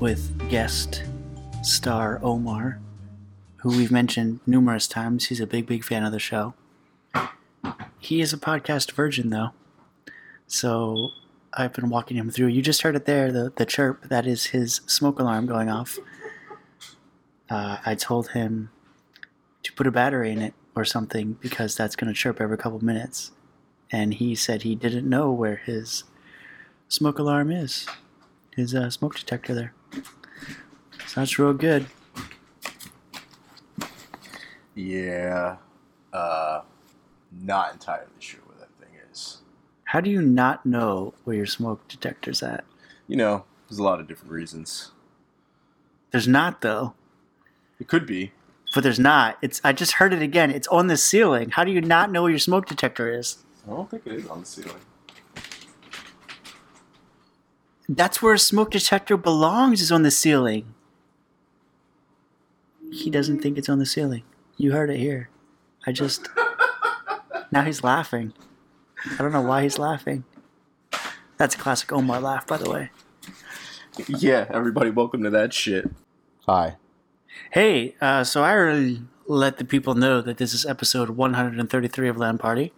with guest star Omar, who we've mentioned numerous times. He's a big, big fan of the show. He is a podcast virgin though. So I've been walking him through. You just heard it there, the the chirp. That is his smoke alarm going off. Uh, I told him to put a battery in it or something because that's going to chirp every couple minutes. And he said he didn't know where his smoke alarm is, his uh, smoke detector there. So that's real good. Yeah, uh, not entirely sure where that thing is. How do you not know where your smoke detector's at? You know, there's a lot of different reasons. There's not though. It could be. But there's not. It's I just heard it again. It's on the ceiling. How do you not know where your smoke detector is? I don't think it is on the ceiling. That's where a smoke detector belongs is on the ceiling. He doesn't think it's on the ceiling. You heard it here. I just Now he's laughing. I don't know why he's laughing. That's a classic Omar laugh, by the way. Yeah, everybody, welcome to that shit. Hi. Hey, uh, so I already let the people know that this is episode 133 of Land Party.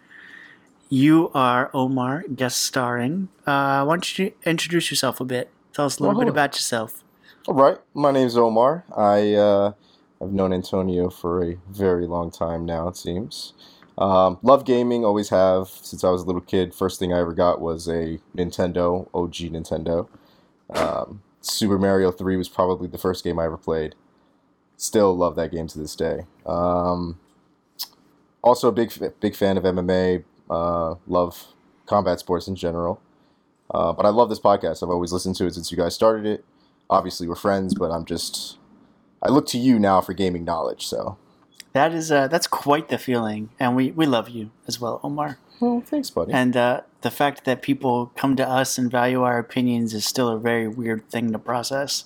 You are Omar, guest starring. Uh, why don't you introduce yourself a bit? Tell us a little bit about yourself. All right, my name is Omar. I uh, I've known Antonio for a very long time now. It seems. Um, love gaming, always have since I was a little kid. First thing I ever got was a Nintendo, OG Nintendo. Um, Super Mario Three was probably the first game I ever played. Still love that game to this day. Um, also a big big fan of MMA. Uh, love combat sports in general. Uh, but I love this podcast. I've always listened to it since you guys started it obviously we're friends, but I'm just I look to you now for gaming knowledge. So, That is uh, that's quite the feeling, and we, we love you as well, Omar. well, thanks, buddy. And uh, the fact that people come to us and value our opinions is still a very weird thing to process.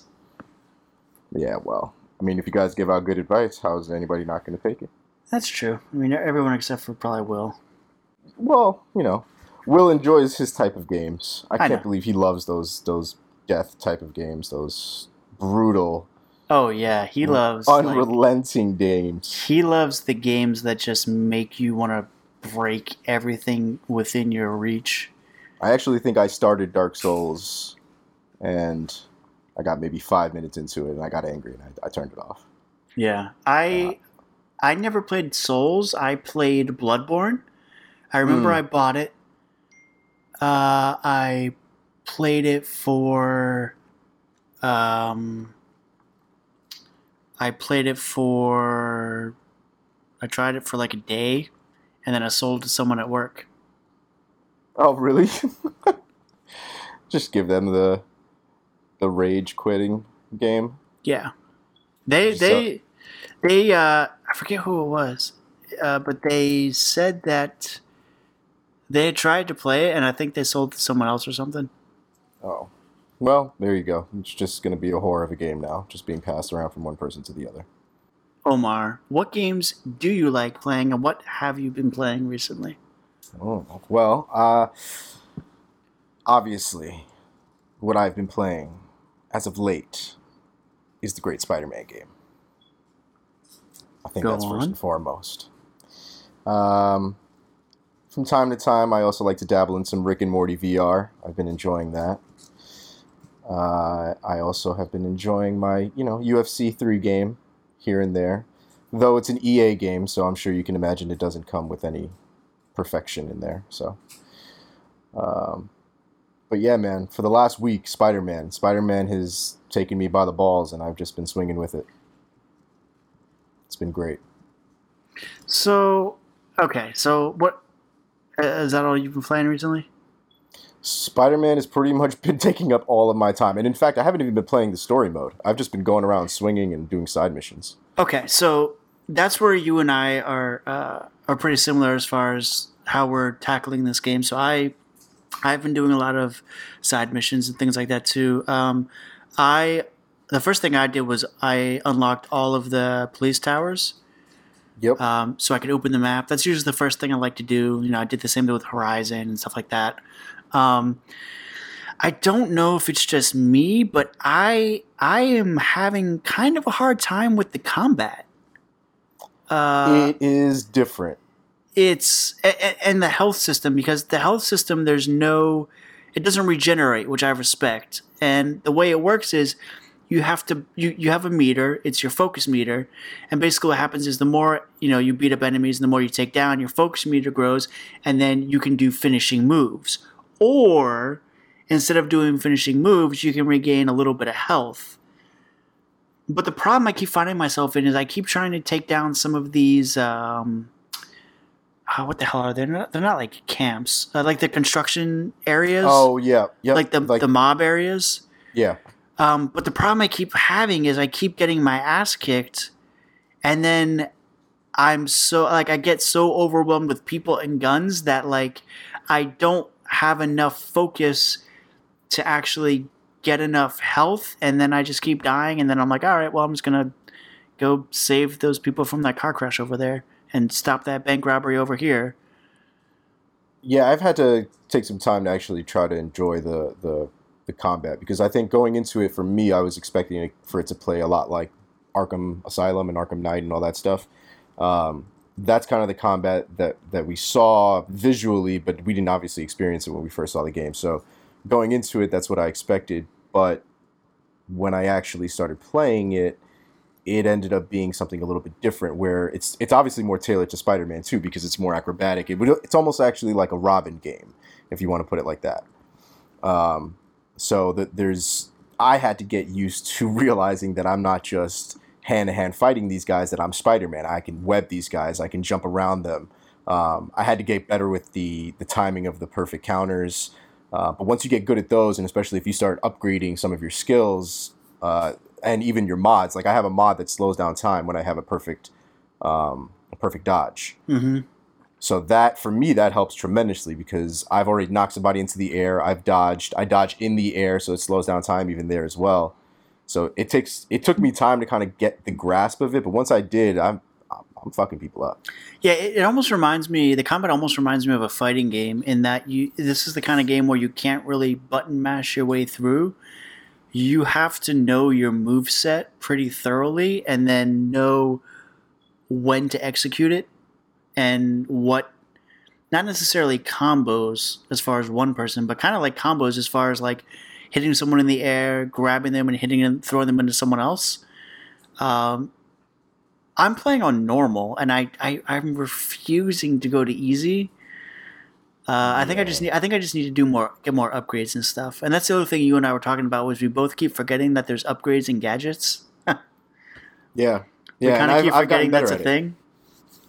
yeah, well, I mean, if you guys give out good advice, how is anybody not going to take it? That's true. I mean, everyone except for probably Will. Well, you know, Will enjoys his type of games. I, I can't know. believe he loves those those death type of games, those brutal, Oh yeah, he loves like, unrelenting games. he loves the games that just make you want to break everything within your reach. I actually think I started Dark Souls, and I got maybe five minutes into it, and I got angry, and I, I turned it off. Yeah, I uh, I never played Souls. I played Bloodborne. I remember Hmm. I bought it. Uh, I played it for. Um, I played it for. I tried it for like a day, and then I sold it to someone at work. Oh, really? Just give them the the rage quitting game. Yeah, they So- they they uh, I forget who it was, uh, but they said that they tried to play it, and I think they sold to someone else or something. Oh, well, there you go. It's just going to be a horror of a game now, just being passed around from one person to the other. Omar, what games do you like playing, and what have you been playing recently? Oh, well, uh, obviously, what I've been playing as of late is the Great Spider-Man game. I think Go that's first and foremost. Um, from time to time, I also like to dabble in some Rick and Morty VR. I've been enjoying that. Uh, I also have been enjoying my, you know, UFC 3 game here and there. Though it's an EA game, so I'm sure you can imagine it doesn't come with any perfection in there. So, um, but yeah, man, for the last week, Spider Man, Spider Man has taken me by the balls, and I've just been swinging with it. It's been great. So, okay, so what is that all you've been playing recently? Spider Man has pretty much been taking up all of my time, and in fact, I haven't even been playing the story mode. I've just been going around swinging and doing side missions. Okay, so that's where you and I are uh, are pretty similar as far as how we're tackling this game. So I I've been doing a lot of side missions and things like that too. Um, I the first thing I did was I unlocked all of the police towers Yep. um, so I could open the map. That's usually the first thing I like to do. You know, I did the same thing with Horizon and stuff like that. Um, I don't know if it's just me, but I I am having kind of a hard time with the combat. Uh, it is different. it's and the health system because the health system there's no it doesn't regenerate which i respect and the way it works is you have to you, you have a meter it's your focus meter and basically what happens is the more you know you beat up enemies and the more you take down your focus meter grows and then you can do finishing moves or instead of doing finishing moves you can regain a little bit of health but the problem i keep finding myself in is i keep trying to take down some of these um, oh, what the hell are they? They're not, they're not like camps, uh, like the construction areas, Oh yeah, yeah. like the the mob areas. yeah. Um, but the problem I keep having is I keep getting my ass kicked, and then I'm so like I get so overwhelmed with people and guns that like I don't have enough focus to actually get enough health, and then I just keep dying, and then I'm like, all right, well I'm just gonna go save those people from that car crash over there and stop that bank robbery over here. Yeah, I've had to take some time to actually try to enjoy the the, the combat because I think going into it for me, I was expecting it, for it to play a lot like Arkham Asylum and Arkham Knight and all that stuff. Um, that's kind of the combat that that we saw visually, but we didn't obviously experience it when we first saw the game. So going into it, that's what I expected. But when I actually started playing it, it ended up being something a little bit different where it's it's obviously more tailored to Spider-Man 2 because it's more acrobatic. It would, it's almost actually like a Robin game if you want to put it like that. Um, so that there's I had to get used to realizing that I'm not just hand to hand fighting these guys that I'm Spider-Man. I can web these guys. I can jump around them. Um, I had to get better with the the timing of the perfect counters. Uh, but once you get good at those, and especially if you start upgrading some of your skills, uh, and even your mods. Like I have a mod that slows down time when I have a perfect, um, a perfect dodge. Mm-hmm. So that for me that helps tremendously because I've already knocked somebody into the air. I've dodged. I dodge in the air, so it slows down time even there as well. So it takes it took me time to kind of get the grasp of it, but once I did, I'm I'm, fucking people up. Yeah, it, it almost reminds me. The combat almost reminds me of a fighting game in that you. This is the kind of game where you can't really button mash your way through. You have to know your move set pretty thoroughly, and then know when to execute it, and what. Not necessarily combos as far as one person, but kind of like combos as far as like hitting someone in the air, grabbing them, and hitting them, throwing them into someone else. Um, I'm playing on normal, and I, I I'm refusing to go to easy. Uh, I think I just need I think I just need to do more get more upgrades and stuff. And that's the other thing you and I were talking about was we both keep forgetting that there's upgrades and gadgets. Yeah, we yeah. kind of I've, keep I've forgetting better that's a it. thing.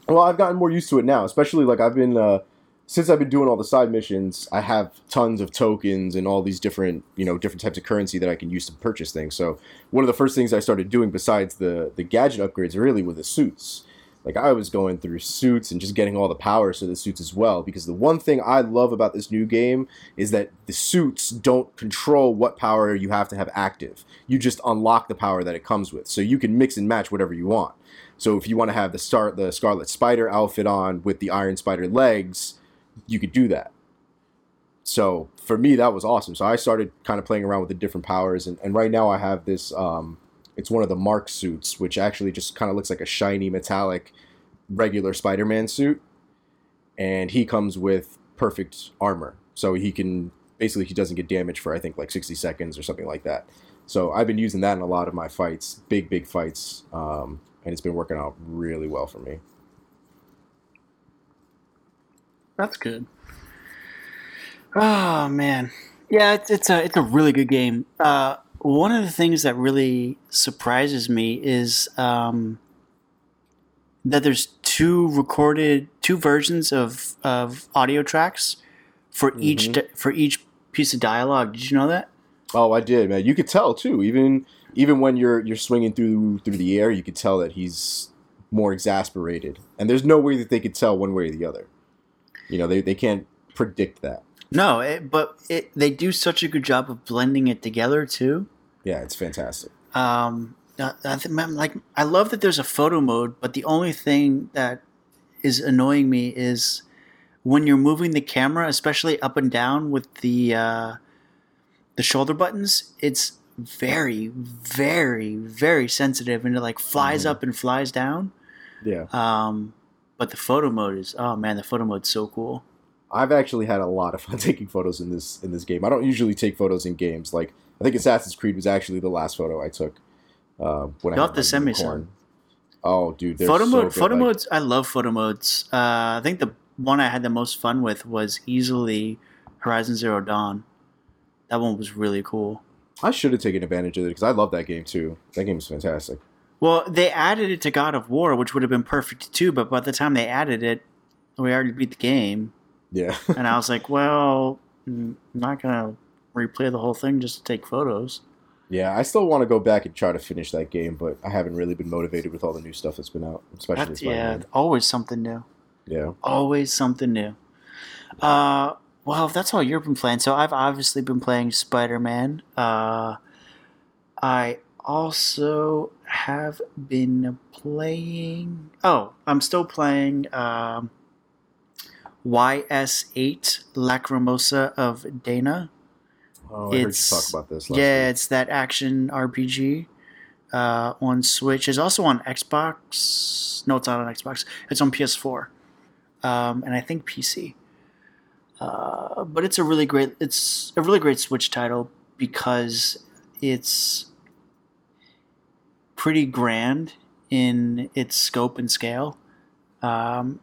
Well, I've gotten more used to it now, especially like I've been uh, since I've been doing all the side missions. I have tons of tokens and all these different you know different types of currency that I can use to purchase things. So one of the first things I started doing besides the the gadget upgrades really were the suits. Like I was going through suits and just getting all the powers to the suits as well. Because the one thing I love about this new game is that the suits don't control what power you have to have active. You just unlock the power that it comes with. So you can mix and match whatever you want. So if you want to have the start the Scarlet Spider outfit on with the Iron Spider legs, you could do that. So for me, that was awesome. So I started kind of playing around with the different powers, and, and right now I have this. Um, it's one of the Mark suits, which actually just kind of looks like a shiny metallic regular Spider-Man suit, and he comes with perfect armor, so he can basically he doesn't get damaged for I think like 60 seconds or something like that. So I've been using that in a lot of my fights, big big fights, um, and it's been working out really well for me. That's good. Oh man, yeah, it's, it's a it's a really good game. Uh, one of the things that really surprises me is um, that there's two recorded two versions of of audio tracks for each Mhm. di- for each piece of dialogue. Did you know that? Oh, I did, man. You could tell too. Even even when you're you're swinging through through the air, you could tell that he's more exasperated. And there's no way that they could tell one way or the other. You know, they they can't predict that. No, it, but it, they do such a good job of blending it together too. Yeah, it's fantastic. Um, I think, man, like I love that there's a photo mode, but the only thing that is annoying me is when you're moving the camera, especially up and down with the uh, the shoulder buttons. It's very, very, very sensitive, and it like flies Mhm. up and flies down. Yeah. Um, but the photo mode is oh man, the photo mode's so cool. I've actually had a lot of fun taking photos in this in this game. I don't usually take photos in games. Like I think Assassin's Creed was actually the last photo I took uh, when You'll I have to send me unicorn. Oh, dude, photo so mode, good. photo Like, modes. I love photo modes. Uh, I think the one I had the most fun with was easily Horizon Zero Dawn. That one was really cool. I should have taken advantage of it because I love that game too. That game is fantastic. Well, they added it to God of War, which would have been perfect too. But by the time they added it, we already beat the game, Yeah. and I was like, "Well, I'm not gonna replay the whole thing just to take photos." yeah, I still want to go back and try to finish that game, but I haven't really been motivated with all the new stuff that's been out, especially That's, yeah, always something new. Yeah. Always something new. Uh, well, if that's all you've been playing, so I've obviously been playing Spider Man. Uh, I also have been playing. Oh, I'm still playing um, YS8 Lacrimosa of Dana. Oh, I heard you talk about this. Last Yeah, week. it's that action RPG uh, on Switch. It's also on Xbox. No, it's not on Xbox. It's on PS4, um, and I think PC. Uh, but it's a really great. It's a really great Switch title because it's pretty grand in its scope and scale, um,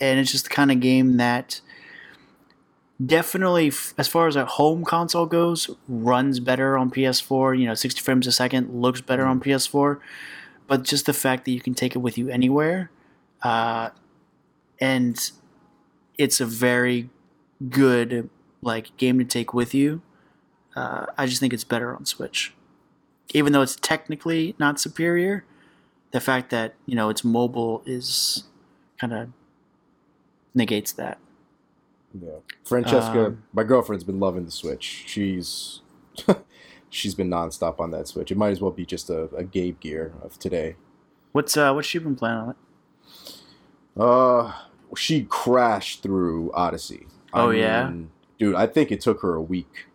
and it's just the kind of game that definitely as far as a home console goes runs better on ps4 you know 60 frames a second looks better on ps4 but just the fact that you can take it with you anywhere uh, and it's a very good like game to take with you uh, i just think it's better on switch even though it's technically not superior the fact that you know it's mobile is kind of negates that Yeah. Francesca, Um, my girlfriend's been loving the Switch. She's she's been nonstop on that Switch. It might as well be just a, a Game Gear of today. what's uh what's she been playing on it Uh she crashed through Odyssey. I Oh, yeah? dude, I think it took her a week.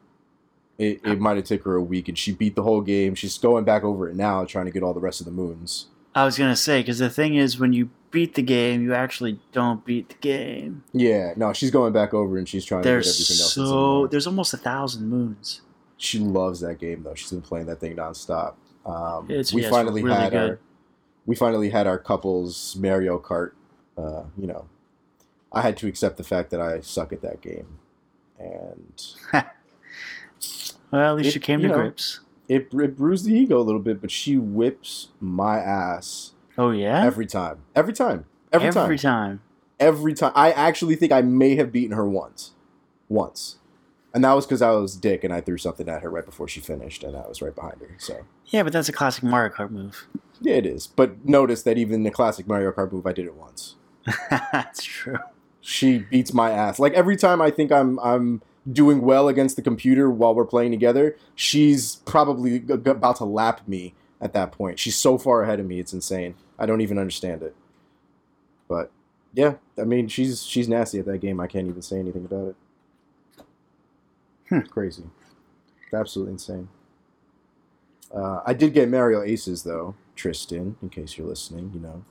It, it might have took her a week, and she beat the whole game. She's going back over it now, trying to get all the rest of the moons. I was gonna say because the thing is, when you beat the game, you actually don't beat the game. Yeah, no, she's going back over and she's trying to get There's everything else. so there. there's almost a thousand moons. she loves that game though. She's been playing that thing nonstop. Um, It's- we yeah, it's finally really had good. our we finally had our couples Mario Kart. Uh, you know, I had to accept the fact that I suck at that game, and Well, at least It- you came you to know, grips. it, it bruised the ego a little bit. But she whips my ass Oh yeah, every time, every time, every, Every time, every time. every time. I actually think I may have beaten her once, once. And that was because I was dick and I threw something at her right before she finished, and I was right behind her. So Yeah, but that's a classic Mario Kart move. Yeah, it is. But notice that even the classic Mario Kart move, I did it once. that's true. She beats my ass. Like every time I think I'm I'm doing well against the computer while we're playing together, she's probably g- about to lap me at that point. She's so far ahead of me, it's insane. I don't even understand it. But yeah, I mean, she's she's nasty at that game. I can't even say anything about it. Hmm. Crazy. It's absolutely insane. Uh, I did get Mario Aces though, Tristan. In case you're listening, you know,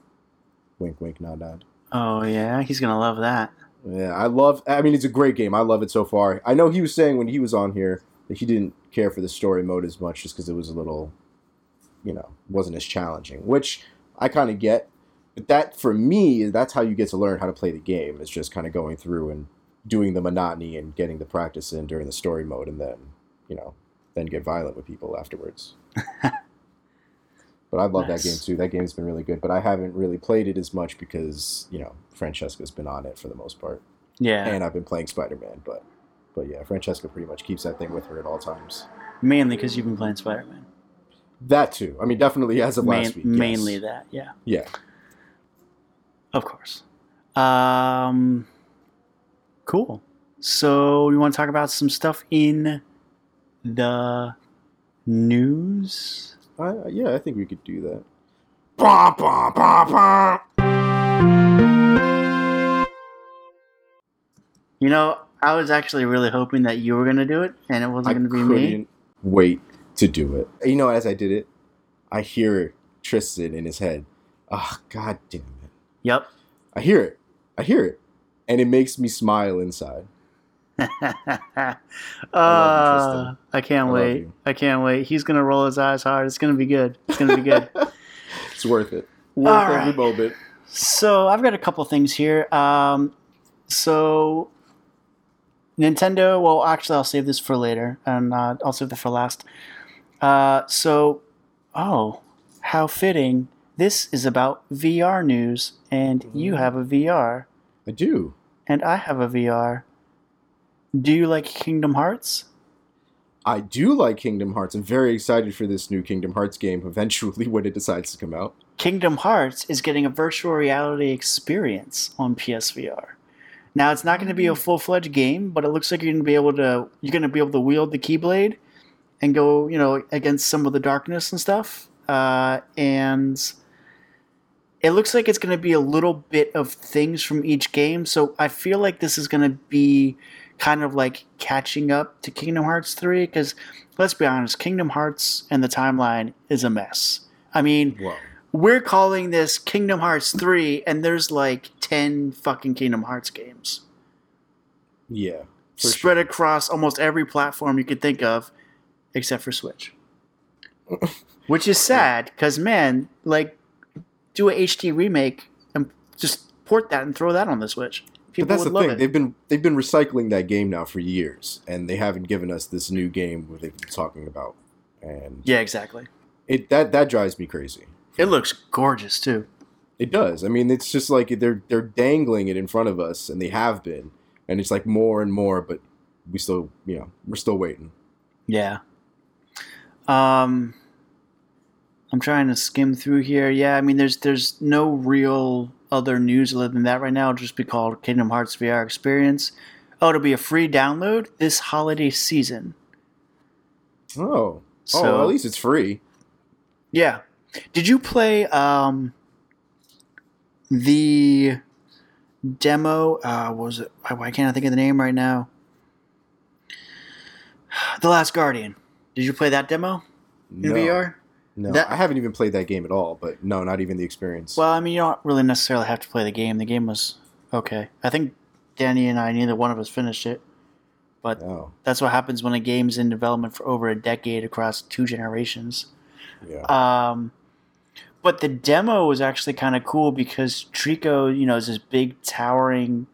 wink, wink, nod, nod. Oh yeah, he's gonna love that. Yeah, I love. I mean, it's a great game. I love it so far. I know he was saying when he was on here that he didn't care for the story mode as much, just because it was a little, you know, wasn't as challenging. Which I kind of get. But that, for me, that's how you get to learn how to play the game. Is just kind of going through and doing the monotony and getting the practice in during the story mode, and then, you know, then get violent with people afterwards. But I love that game too. That game's been really good, but I haven't really played it as much because you know Francesca's been on it for the most part Yeah, and I've been playing Spider Man, but but yeah, Francesca pretty much keeps that thing with her at all times. mainly because you've been playing Spider Man. That too. I mean, definitely as of last week. yes. Mainly that. Yeah, Yeah. of course. Um, cool. So you want to talk about some stuff in the news? I, yeah, I think we could do that. Bah, bah, bah, bah. You know, I was actually really hoping that you were going to do it and it wasn't going to be me. wait to do it. You know, as I did it, I hear Tristan in his head. Ah, oh, god damn it. Yep. I hear it. I hear it. And it makes me smile inside. uh, Tristan. I can't I wait. I can't wait. He's going to roll his eyes hard. It's going to be good. It's going to be good. it's worth it. Worth All every right. moment. So I've got a couple things here. Um, so Nintendo. Well, actually, I'll save this for later, and uh, I'll save that for last. Uh, so, oh, how fitting! This is about VR news, and you have a VR, I do. and I have a VR. Do you like Kingdom Hearts? I do like Kingdom Hearts. I'm very excited for this new Kingdom Hearts game eventually when it decides to come out. Kingdom Hearts is getting a virtual reality experience on PSVR. Now it's not going to be a full fledged game, but it looks like you're going to be able to you're going to be able to wield the Keyblade and go you know against some of the darkness and stuff. Uh, and it looks like it's going to be a little bit of things from each game. So I feel like this is going to be kind of like catching up to Kingdom Hearts 3 because let's be honest, Kingdom Hearts and the timeline is a mess. I mean, Wow. we're calling this Kingdom Hearts 3 and there's like 10 fucking Kingdom Hearts games Yeah. spread across almost every platform you could think of except for Switch. Which is sad cuz man, like do a HD remake and just port that and throw that on the Switch. People but that's the thing. it. They've been they've been recycling that game now for years, and they haven't given us this new game where they've been talking about. And yeah, exactly. it that that drives me crazy. It looks gorgeous too. It does. I mean, it's just like they're they're dangling it in front of us, and they have been, and it's like more and more, but we still, you know, we're still waiting. Yeah. Um I'm trying to skim through here. Yeah, I mean there's there's no real other news other than that right now. It'll just be called Kingdom Hearts VR Experience. Oh, it'll be a free download this holiday season. Oh, So oh, at least it's free. yeah. Did you play um the demo? Uh, was it? Why, why can't I think of the name right now? The Last Guardian. Did you play that demo in no, VR? No, That- I haven't even played that game at all. But no, not even the experience. Well, I mean, you don't really necessarily have to play the game. The game was okay. I think Danny and I, neither one of us finished it. But no, that's what happens when a game's in development for over a decade across two generations. yeah, Um, but the demo was actually kind of cool because Trico, you know, is this big towering.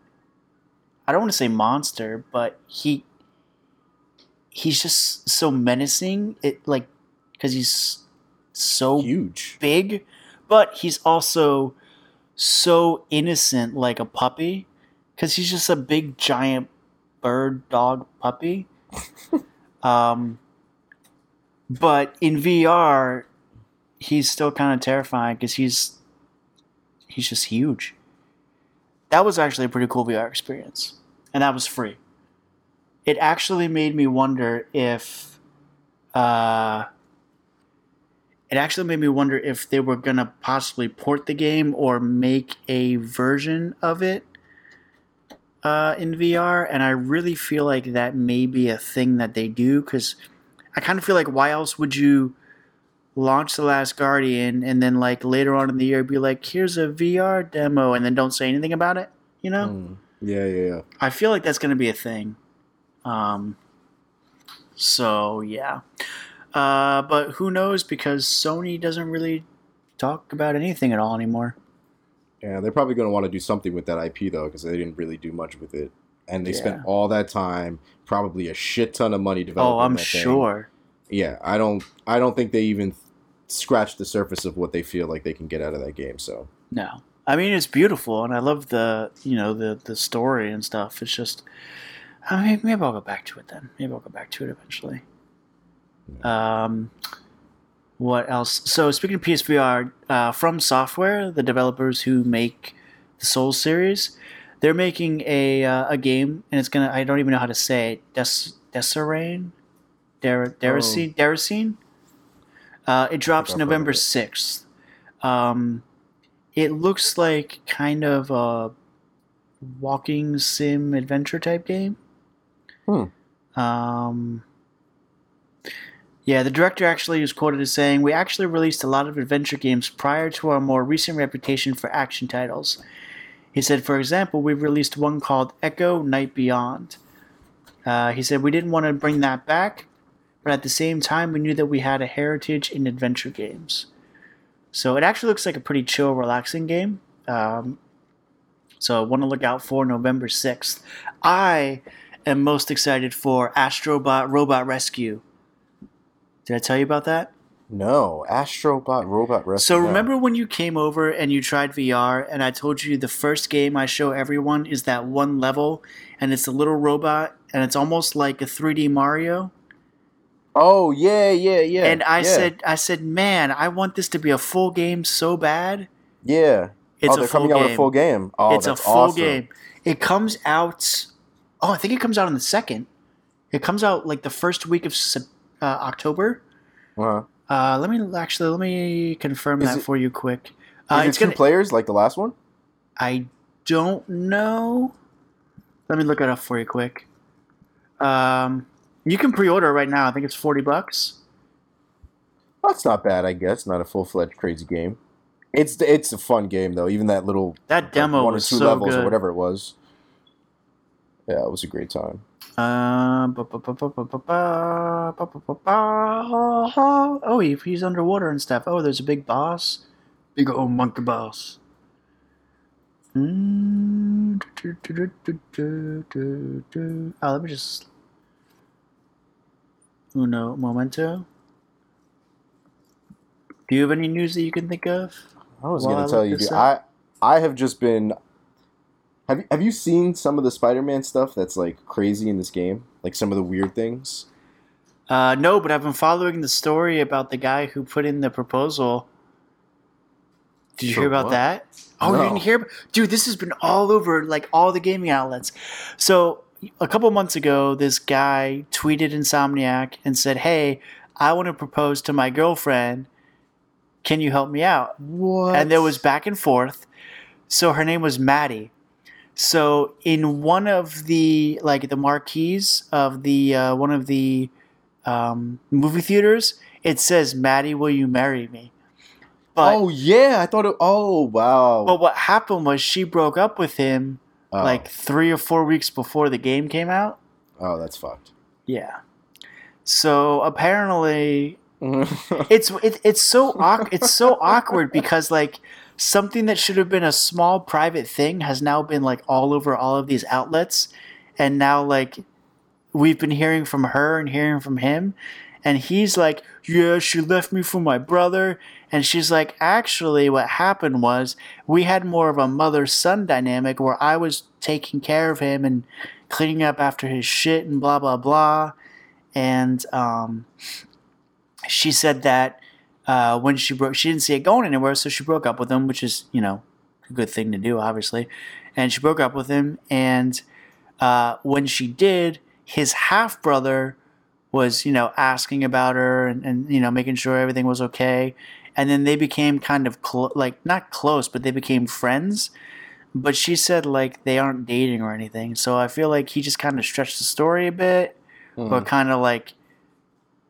I don't want to say monster, but he he's just so menacing. It like because he's so huge. big, but he's also so innocent like a puppy because he's just a big giant bird dog puppy. um, but in VR, he's still kind of terrifying because he's he's just huge. That was actually a pretty cool VR experience, and that was free. It actually made me wonder if. Uh, it actually made me wonder if they were gonna possibly port the game or make a version of it uh, in VR, and I really feel like that may be a thing that they do because I kind of feel like why else would you launch the Last Guardian and then like later on in the year be like, here's a VR demo, and then don't say anything about it, you know? Mm. Yeah, yeah, yeah. I feel like that's going to be a thing. Um, so yeah, uh, but who knows? Because Sony doesn't really talk about anything at all anymore. Yeah, they're probably going to want to do something with that IP though, because they didn't really do much with it, and they spent all that time, probably a shit ton of money developing. It. Oh, I'm that thing. sure. Yeah, I don't, I don't think they even scratched the surface of what they feel like they can get out of that game. So No, I mean it's beautiful, and I love the you know the the story and stuff. It's just, I mean, maybe I'll go back to it then. Maybe I'll go back to it eventually. Um, what else? So speaking of PSVR, uh, from Software, the developers who make the Souls series, they're making a uh, a game, and it's gonna. I don't even know how to say it. Des Desirain, Dar Daracine, Daracine. Uh, it drops I've heard of November 6th. Um, it looks like kind of a walking sim adventure type game. Hmm. Um, yeah, the director actually is quoted as saying, We actually released a lot of adventure games prior to our more recent reputation for action titles. He said, for example, we released one called Echo Night Beyond. Uh, he said, We didn't want to bring that back, but at the same time, we knew that we had a heritage in adventure games. So it actually looks like a pretty chill, relaxing game. Um, so I want to look out for November 6th. I am most excited for Astrobot Robot Rescue. Did I tell you about that? No, Astrobot Robot Rescue. So remember when you came over and you tried VR and I told you the first game I show everyone is that one level and it's a little robot and it's almost like a 3D Mario? Oh yeah, yeah, yeah. and I yeah, said I said, "Man, I want this to be a full game so bad." yeah. It's oh, a they're coming out with a full game. Oh, it's a full awesome. game. It comes out Oh, I think it comes out on the 2nd. It comes out like the first week of Sep- uh, October. Uh-huh. Uh, let me actually let me confirm Is that it- for you quick. Is Uh, it it's two gonna players like the last one? I don't know. Let me look it up for you quick. Um, you can pre-order right now. I think it's forty bucks. That's not bad, I guess. Not a full fledged crazy game. It's it's a fun game though. Even that little That like, demo one or two so levels good. or whatever it was. Yeah, it was a great time. Oh, if he's underwater and stuff. Oh, there's a big boss. Big old monkey boss. Oh, let me just. Uno momento. Do you have any news that you can think of? I was going to tell you. I I have just been have you, have you seen some of the Spider-Man stuff that's like crazy in this game? Like some of the weird things. Uh, no, but I've been following the story about the guy who put in the proposal. Did you For hear about what? that? Oh, you No. didn't hear? Dude, this has been all over like all the gaming outlets. So a couple months ago, this guy tweeted Insomniac and said, "Hey, I want to propose to my girlfriend. Can you help me out?" What? and there was back and forth. So her name was Maddie. So in one of the like the marquees of the uh, one of the um, movie theaters, it says "Maddie, will you marry me?" But oh yeah, I thought. It, oh wow. but what happened was she broke up with him oh. like three or four weeks before the game came out. oh, that's fucked. Yeah. So apparently it's it, it's so awk- it's so awkward because like something that should have been a small private thing has now been like all over all of these outlets. And now like we've been hearing from her and hearing from him. And he's like yeah she left me for my brother. And she's like actually what happened was we had more of a mother son dynamic where I was taking care of him and cleaning up after his shit and blah blah blah. And um she said that uh, when she broke, she didn't see it going anywhere, so she broke up with him, which is you know a good thing to do, obviously. And she broke up with him, and uh, when she did, his half brother was you know asking about her and, and you know making sure everything was okay, and then they became kind of clo- like not close, but they became friends. But she said like they aren't dating or anything, so I feel like he just kind of stretched the story a bit or kind of like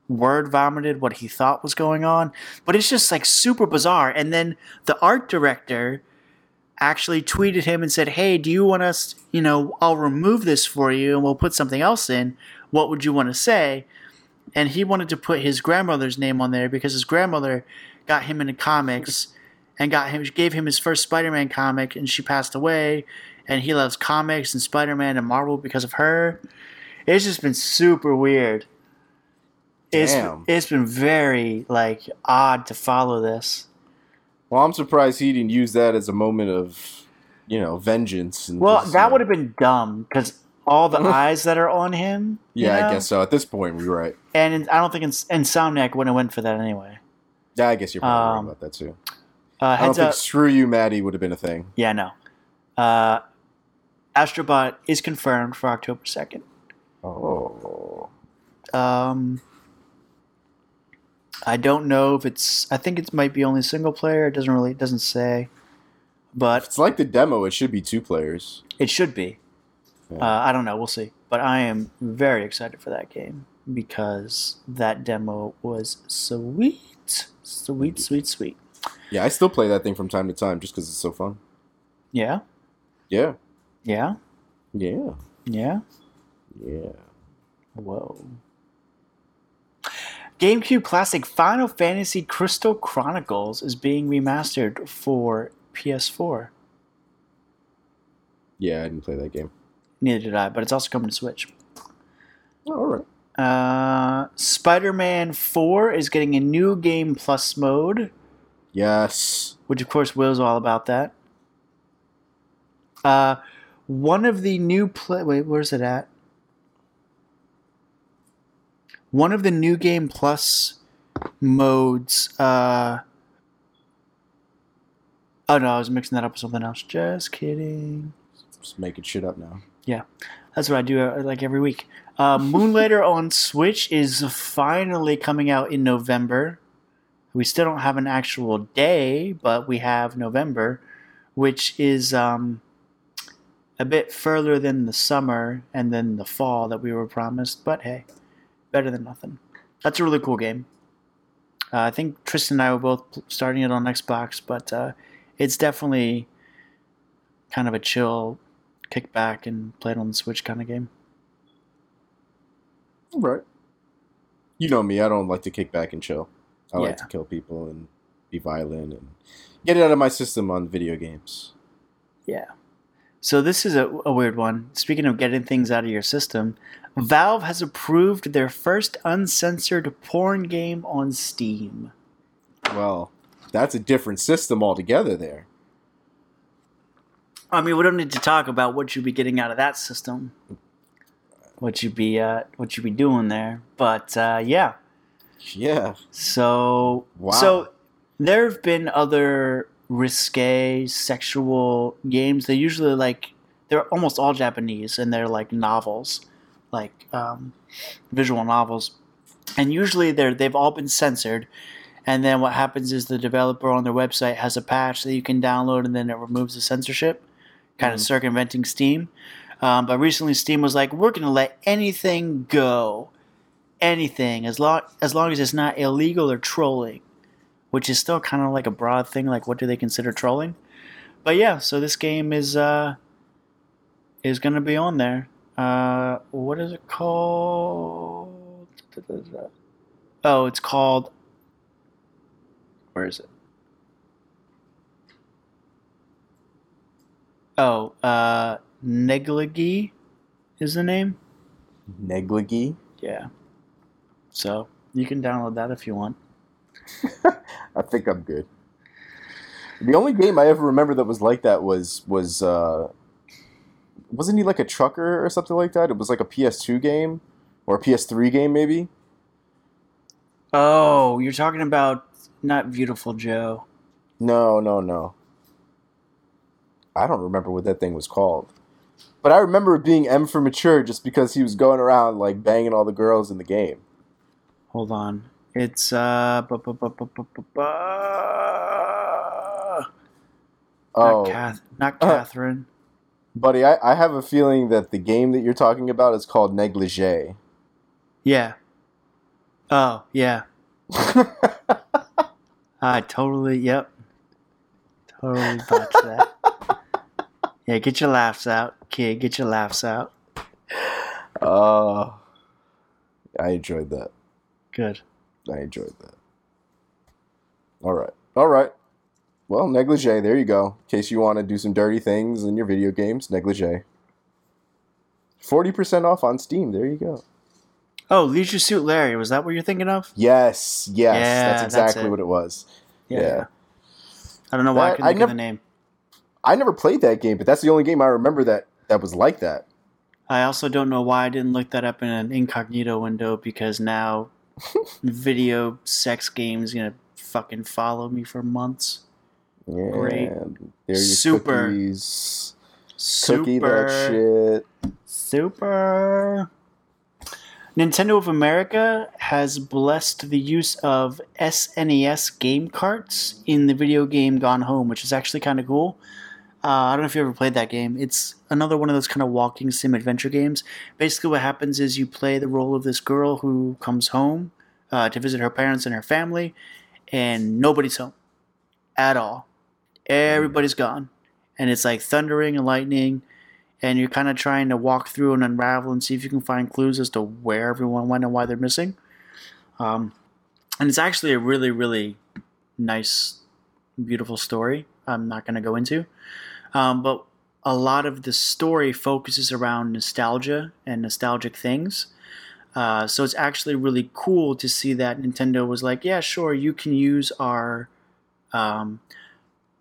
word vomited what he thought was going on. But it's just like super bizarre. And then the art director actually tweeted him and said, Hey, do you want us, you know, I'll remove this for you and we'll put something else in. What would you want to say? And he wanted to put his grandmother's name on there because his grandmother got him into comics and got him gave him his first Spider-Man comic and she passed away and he loves comics and Spider-Man and Marvel because of her. It's just been super weird. It's Damn. it's been very like odd to follow this. Well, I'm surprised he didn't use that as a moment of, you know, vengeance. And Well, just, that you would have been dumb because all the eyes that are on him. you Yeah, know? I guess so. At this point, we're right. And in- I don't think Ins- Insomniac would have went for that anyway. Yeah, I guess you're probably Um, right about that too. Uh, I don't think up. "Screw You, Maddie" would have been a thing. Yeah, no. Uh, Astrobot is confirmed for October second. Oh, Um, I don't know if it's. I think it might be only single player. It doesn't really. It doesn't say, but It's like the demo. It should be two players. it should be. Yeah. Uh, I don't know. We'll see. But I am very excited for that game because that demo was sweet, sweet, sweet, sweet. Yeah, I still play that thing from time to time just because it's so fun. Yeah, Yeah, yeah, yeah, yeah. yeah. Whoa. GameCube Classic Final Fantasy Crystal Chronicles is being remastered for PS4. Yeah, I didn't play that game. Neither did I, but it's also coming to Switch. Oh, all right. Uh, Spider Man 4 is getting a new game plus mode, Yes. which of course Will's all about that. Uh, one of the new play. Wait, where's it at? One of the new game plus modes. Uh, oh no, I was mixing that up with something else. Just kidding. Just making shit up now. Yeah, that's what I do uh, like every week. Uh, Moonlighter on Switch is finally coming out in November. We still don't have an actual day, but we have November, which is um, a bit further than the summer and then the fall that we were promised. But hey, better than nothing. That's a really cool game. Uh, I think Tristan and I were both starting it on Xbox, but uh, it's definitely kind of a chill kick back and play it on the Switch kind of game. Right. You know me. I don't like to kick back and chill. I Yeah. like to kill people and be violent and get it out of my system on video games. Yeah. So this is a, a weird one. Speaking of getting things out of your system, Valve has approved their first uncensored porn game on Steam. Well, that's a different system altogether there. I mean, we don't need to talk about what you'd be getting out of that system, what you'd be uh, what you'd be doing there. But uh, yeah, Yeah. So Wow. so there have been other risque sexual games. They're usually like they're almost all Japanese and they're like novels, like um, visual novels, and usually they're they've all been censored. And then what happens is the developer on their website has a patch that you can download, and then it removes the censorship, kind of Mhm. circumventing Steam. Um, but recently, Steam was like, "We're going to let anything go." anything as long as long as it's not illegal or trolling, which is still kind of like a broad thing. Like, what do they consider trolling? But yeah, so this game is uh is gonna be on there. Uh, what is it called? Oh, it's called. Where is it? Oh, uh, Negligi is the name. Negligi. Yeah. So you can download that if you want. I think I'm good. The only game I ever remember that was like that was was uh wasn't he like a trucker or something like that? It was like a PS2 game or a PS3 game maybe. Oh, you're talking about not Beautiful Joe. No, no, no. I don't remember what that thing was called. But I remember it being M for mature just because he was going around like banging all the girls in the game. Hold on. It's uh bu- bu- bu- bu- bu- bu- bu- Oh, not Kath not Catherine. buddy, I, I have a feeling that the game that you're talking about is called Negligee. Yeah. Oh, yeah. I totally yep. Totally botched that. yeah, get your laughs out, kid. Get your laughs out. Uh, I enjoyed that. Good. I enjoyed that. All right. All right. Well, negligee, there you go. In case you want to do some dirty things in your video games, negligee. 40% off on Steam. There you go. Oh, Leisure Suit Larry, was that what you're thinking of? Yes, yes. Yeah, that's that's exactly it. what it was. Yeah. I don't know why I That- couldn't I think never- of the name. I never played that game, but that's the only game I remember that that was like that. I also don't know why I didn't look that up in an incognito window because now video sex games gonna fucking follow me for months. Yeah. Great. There Super. cookies. Super. Cookie that shit. Super. Nintendo of America has blessed the use of SNES game carts in the video game Gone Home, which is actually kind of cool. Uh, I don't know if you ever played that game. It's another one of those kind of walking sim adventure games. Basically, what happens is you play the role of this girl who comes home uh, to visit her parents and her family, and nobody's home at all. Everybody's gone, and it's like thundering and lightning, and you're kind of trying to walk through and unravel and see if you can find clues as to where everyone went and why they're missing. Um, and it's actually a really, really nice, beautiful story. I'm not going to go into, um, but a lot of the story focuses around nostalgia and nostalgic things. Uh, so it's actually really cool to see that Nintendo was like, yeah, sure, you can use our, um,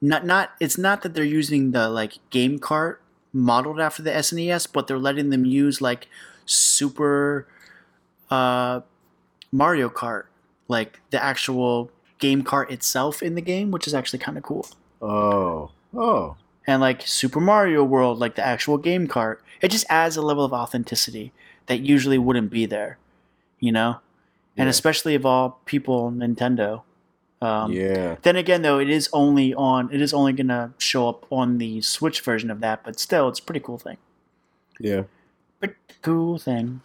not not. It's not that they're using the like game cart modeled after the SNES, but they're letting them use like Super uh, Mario Kart, like the actual game cart itself in the game, which is actually kind of cool. Oh, oh, And like Super Mario World, like the actual game cart, it just adds a level of authenticity that usually wouldn't be there, you know? And especially of all people, Nintendo. Um, yeah. Then again, though, it is only on. It is only gonna show up on the Switch version of that, but still, it's a pretty cool thing. Yeah. Pretty cool thing.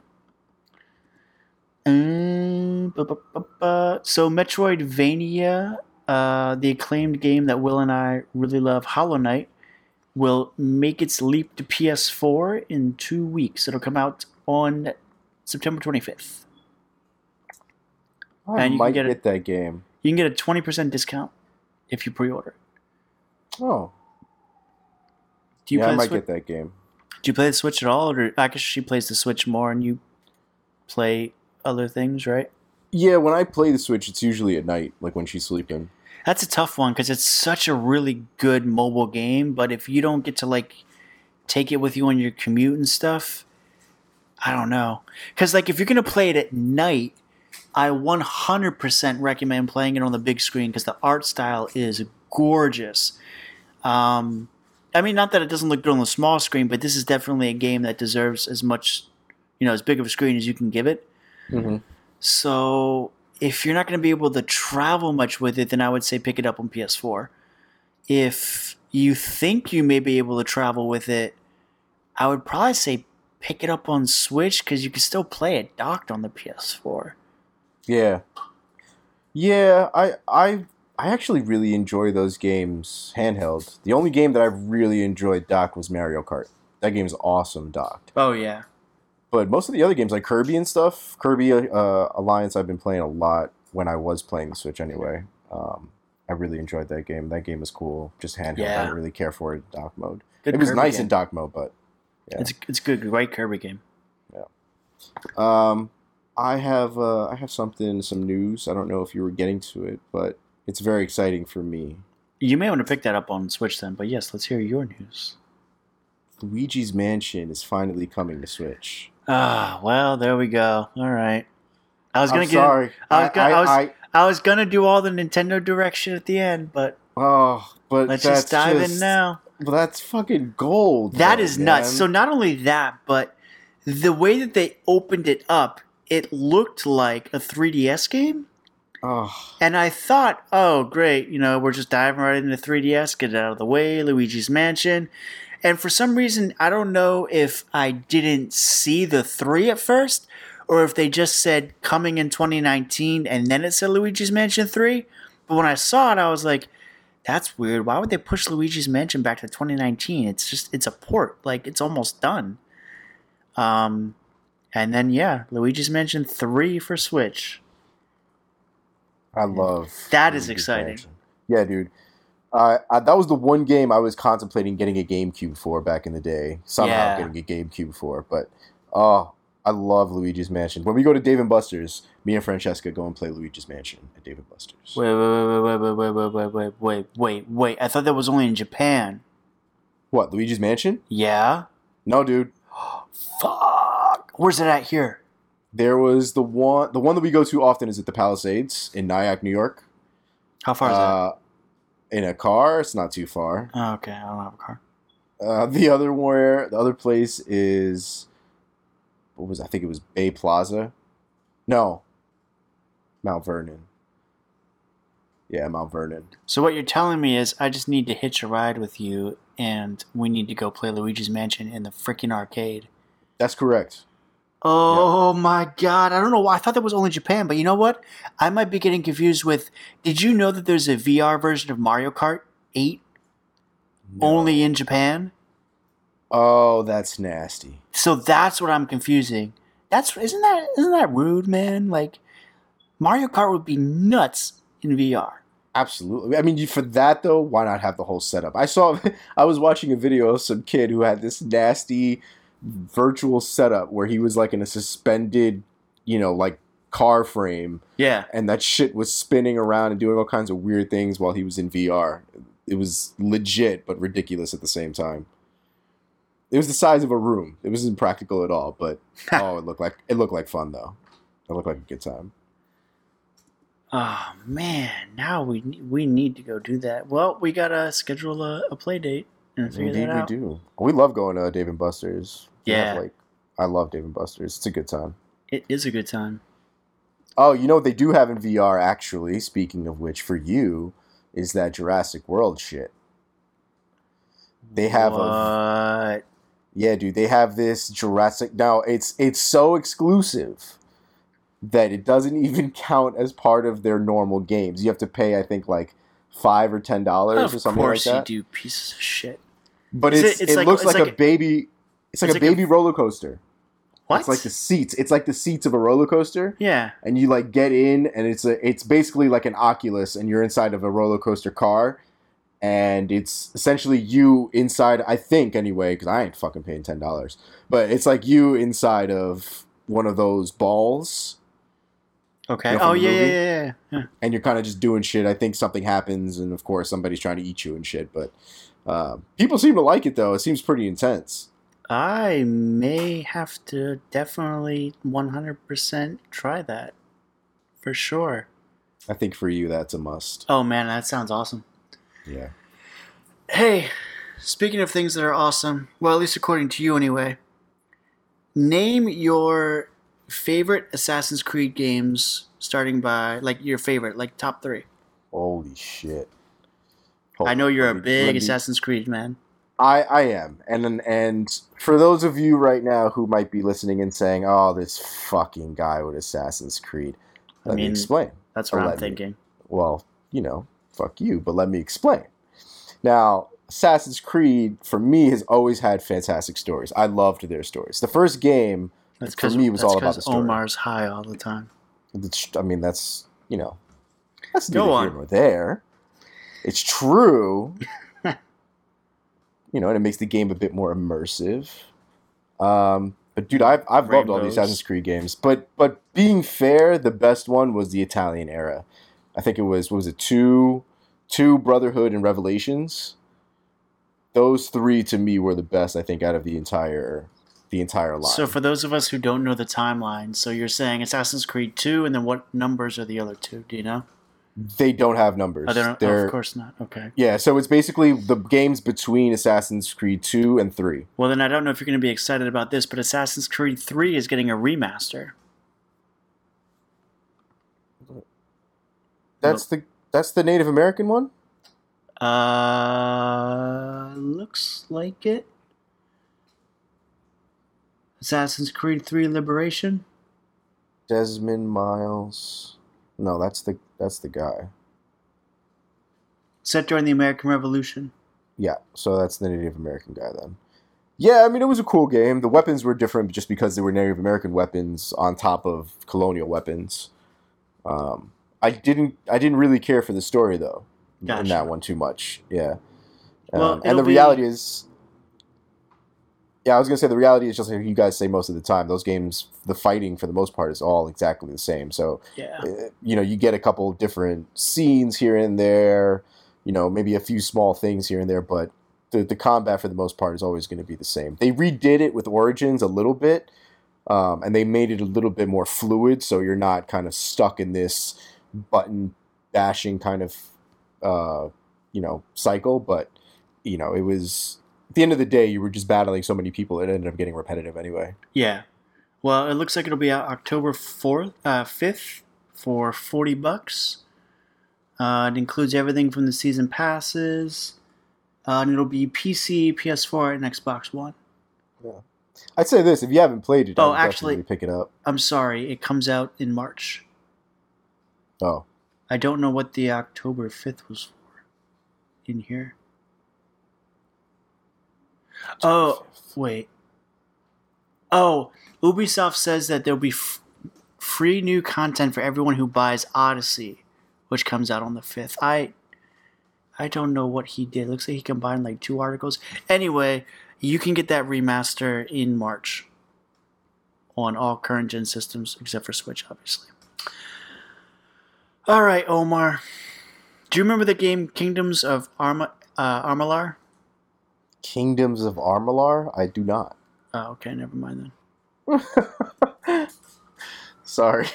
Um, bu- bu- bu- bu- so Metroidvania, uh, the acclaimed game that Will and I really love, Hollow Knight, will make its leap to PS4 in two weeks. It'll come out on September 25th. I And you can might get get, it- that game. You can get a 20% discount if you pre-order. Oh, Do you yeah, play I might get that game. Do you play the Switch at all, or I guess she plays the Switch more, and you play other things, right? Yeah, when I play the Switch, it's usually at night, like when she's sleeping. That's a tough one because it's such a really good mobile game. But if you don't get to like take it with you on your commute and stuff, I don't know. Because like if you're gonna play it at night, I 100% recommend playing it on the big screen because the art style is gorgeous. Um, I mean, not that it doesn't look good on the small screen, but this is definitely a game that deserves as much, you know, as big of a screen as you can give it. Mm-hmm. So if you're not going to be able to travel much with it, then I would say pick it up on PS4. If you think you may be able to travel with it, I would probably say pick it up on Switch because you can still play it docked on the PS4. Yeah. Yeah, I I I actually really enjoy those games handheld. The only game that I've really enjoyed docked was Mario Kart. That game's awesome docked. Oh yeah, But most of the other games, like Kirby and stuff, Kirby uh, Alliance, I've been playing a lot when I was playing the Switch anyway. Um, I really enjoyed that game. That game was cool. Just handheld. I Yeah. didn't really care for it in dock mode. good it was Kirby nice game. in dock mode, but yeah. It's it's good, great Kirby game. Yeah. Um, I have uh, I have something, some news. I don't know if you were getting to it, but it's very exciting for me. You may want to pick that up on Switch then. But yes, let's hear your news. Luigi's Mansion is finally coming to Switch. Ah, well, there we go. All right. I was gonna I'm get. sorry. I was gonna- I was- I- I was gonna do all the Nintendo direction at the end, but oh, but let's that's just dive just- in now. Well, that's fucking gold. That though, is nuts. So not only that, but the way that they opened it up, it looked like a 3DS game. oh, And I thought, oh, great, you know, we're just diving right into 3DS, get it out of the way, Luigi's Mansion. And for some reason, I don't know if I didn't see the 3 at first, or if they just said coming in 2019 and then it said Luigi's Mansion 3. But when I saw it, I was like, that's weird. Why would they push Luigi's Mansion back to 2019? It's just, it's a port. Like, it's almost done. Um, and then, yeah, Luigi's Mansion 3 for Switch. I love That is Luigi's exciting. Mansion. Yeah, dude. Uh, I, that was the one game I was contemplating getting a GameCube for back in the day. Somehow Yeah. getting a GameCube for, but oh, I love Luigi's Mansion. When we go to Dave and Buster's, me and Francesca go and play Luigi's Mansion at Dave and Buster's. Wait, wait, wait, wait, wait, wait, wait, wait, wait, wait, wait, wait. I thought that was only in Japan. What Luigi's Mansion? Yeah? No, dude. Fuck. Where's it at here? There was the one. The one that we go to often is at the Palisades in Nyack, New York. How far is Uh, in a car, it's not too far. Oh, okay, I don't have a car. Uh, the other where the other place is what was I think it was Bay Plaza No. Mount Vernon. Yeah, Mount Vernon. So what you're telling me is I just need to hitch a ride with you, and we need to go play Luigi's Mansion in the freaking arcade. That's correct. Oh my god! I don't know why I thought that was only Japan, but you know what? I might be getting confused with. Did you know that there's a VR version of Mario Kart Eight only in Japan? Oh, that's nasty. So that's what I'm confusing. That's isn't that isn't that rude, man? Like Mario Kart would be nuts in VR. Absolutely. I mean, for that though, why not have the whole setup? I saw, I was watching a video of some kid who had this nasty virtual setup where he was like in a suspended, you know, like car frame, Yeah. and that shit was spinning around and doing all kinds of weird things while he was in VR. It was legit but ridiculous at the same time. It was the size of a room. It wasn't practical at all, but oh, it looked like it looked like fun though. It looked like a good time. Oh man, now we we need to go do that. Well, we gotta schedule a, a play date and figure Indeed, that out. we do. We love going to Dave and Buster's. We have, Yeah. like I love Dave and Buster's. It's a good time. It is a good time. Oh, you know what they do have in VR actually. Speaking of which, for you, is that Jurassic World shit. They have a what? yeah, dude. They have this Jurassic. Now it's it's so exclusive that it doesn't even count as part of their normal games. You have to pay, I think, like five or ten dollars or something like that. Of course you do, pieces of shit. But Is it's, it- it's it like- looks it's like, like a baby. It's like it's a like a- baby roller coaster. What? It's like the seats. It's like the seats of a roller coaster, yeah. and you like get in, and it's a. It's basically like an Oculus, and you're inside of a roller coaster car, and it's essentially you inside. I think anyway, because I ain't fucking paying ten dollars, but it's like you inside of one of those balls, Okay. You know, oh yeah, yeah, yeah, yeah, yeah. and you're kind of just doing shit. I think something happens, and of course somebody's trying to eat you and shit. But uh, people seem to like it though. It seems pretty intense. I may have to definitely 100% try that. For sure. I think for you that's a must. Oh man, that sounds awesome. Yeah. Hey, speaking of things that are awesome, well, at least according to you anyway, name your favorite Assassin's Creed games starting by, like, your favorite, like, top three. Holy shit. Hold I know you're a big me- Assassin's Creed man. I I am, and and for those of you right now who might be listening and saying, "Oh, this fucking guy with Assassin's Creed," I let me explain. That's what Or I'm let me. thinking. Well, you know, fuck you, but let me explain. Now, Assassin's Creed for me has always had fantastic stories. I loved their stories. The first game, That's for me, was all about the story. Omar's high all the time. I mean, that's you know, that's Go neither on. here nor there. It's true. you know, and it makes the game a bit more immersive. Um, but dude, I've I've loved all the Assassin's Creed games. But but being fair, the best one was the Italian era. I think it was what was it two, two Brotherhood and Revelations. Those three to me were the best. I think out of the entire the entire line. So, for those of us who don't know the timeline, so you're saying Assassin's Creed 2, and then what numbers are the other two? Do you know? They don't have numbers. Oh, they don't, oh, of course not. Okay. yeah. So it's basically the games between Assassin's Creed two and three. Well, then I don't know if you're going to be excited about this, but Assassin's Creed 3 is getting a remaster. That's the that's the Native American one. Uh, looks like it. Assassin's Creed 3 Liberation. Desmond Miles. No, that's the that's the guy. Set during the American Revolution. Yeah, so that's the Native American guy then. Yeah, I mean it was a cool game. The weapons were different just because they were Native American weapons on top of colonial weapons. Um, I didn't I didn't really care for the story though in that one too much. Yeah. Um, Well, and the it'll be- reality is Yeah, I was gonna say the reality is just like you guys say most of the time, those games the fighting for the most part is all exactly the same. So Yeah. uh, you know, you get a couple different scenes here and there, you know, maybe a few small things here and there, but the, the combat for the most part is always going to be the same. They redid it with Origins a little bit, um, and they made it a little bit more fluid, so you're not kind of stuck in this button bashing kind of, uh, you know, cycle. But you know, it was at the end of the day, you were just battling so many people, it ended up getting repetitive anyway. Yeah. Well, it looks like it'll be out October fourth, uh, fifth, for forty bucks. Uh, it includes everything from the season passes, uh, and it'll be PC, PS4, and Xbox One. I'd say this: if you haven't played it, Oh, actually- pick it up. I'm sorry, it comes out in March. Oh, I don't know what the October fifth was for in here. Oh, wait. Oh, Ubisoft says that there'll be f- free new content for everyone who buys Odyssey, which comes out on the 5th. I I don't know what he did. Looks like he combined like two articles. Anyway, you can get that remaster in March on all current gen systems except for Switch, obviously. All right, Omar. Do you remember the game Kingdoms of Arma, uh, Amalur? Kingdoms of Amalur? I do not. Oh, okay, never mind then. Sorry,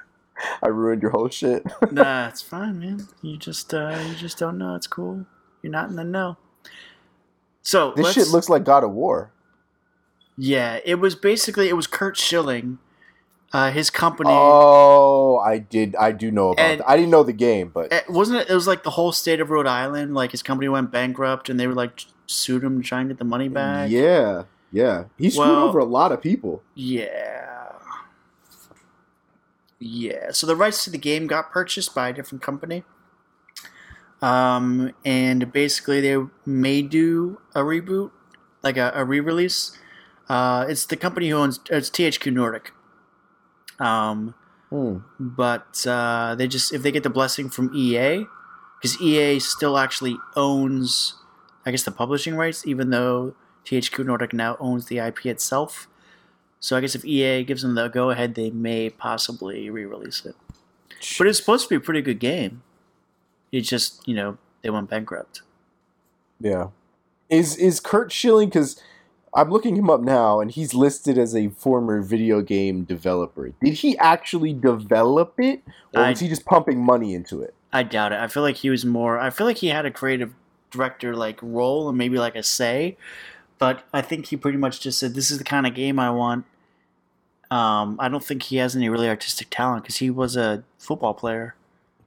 I ruined your whole shit. nah, it's fine, man. You just uh, you just don't know. It's cool. You're not in the know. So This shit looks like God of War. Yeah, it was basically it was Curt Schilling, uh, his company. Oh, I did. I do know about And- that. I didn't know the game, but It, wasn't it? It was like the whole state of Rhode Island. Like his company went bankrupt, and they were like sued him to try and get the money back. yeah, yeah. He screwed Well- over a lot of people. Yeah. Yeah. So the rights to the game got purchased by a different company. Um, and basically they may do a reboot, like a, a re-release. Uh, it's the company who owns it's THQ Nordic. Um, Hmm. but uh, they just if they get the blessing from EA, because EA still actually owns, I guess, the publishing rights, even though THQ Nordic now owns the IP itself. So I guess if EA gives them the go ahead, they may possibly re-release it. But it's supposed to be a pretty good game. It's just you know they went bankrupt. Yeah. Is is Curt Schilling because I'm looking him up now and he's listed as a former video game developer. Did he actually develop it or I- was he just pumping money into it? I doubt it. I feel like he was more. I feel like he had a creative director like role and maybe like a say, but I think he pretty much just said, "This is the kind of game I want." Um, I don't think he has any really artistic talent because he was a football player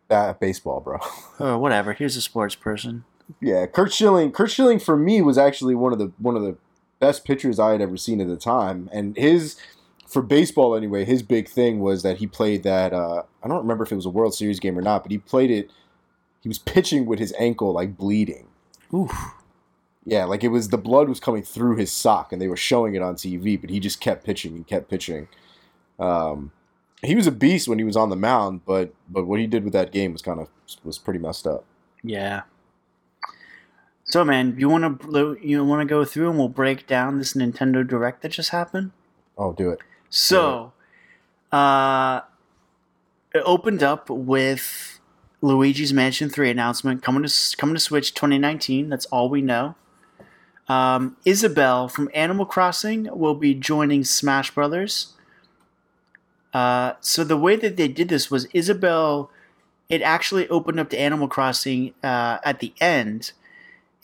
That baseball, bro. or whatever. He was a sports person. yeah, Curt Schilling. Curt Schilling for me was actually one of the one of the best pitchers I had ever seen at the time, and his for baseball anyway. His big thing was that he played that. Uh, I don't remember if it was a World Series game or not, but he played it. He was pitching with his ankle like bleeding. Oof. Yeah, like it was the blood was coming through his sock, and they were showing it on TV, but he just kept pitching and kept pitching. Um, he was a beast when he was on the mound, but but what he did with that game was kind of was pretty messed up. Yeah. So, man, you want to you want to go through and we'll break down this Nintendo Direct that just happened? Oh, do it. So, uh, it opened up with Luigi's Mansion 3 announcement coming to coming to Switch 2019. That's all we know. Um, Isabelle from Animal Crossing will be joining Smash Brothers. Uh, so the way that they did this was Isabelle. It actually opened up to Animal Crossing uh, at the end,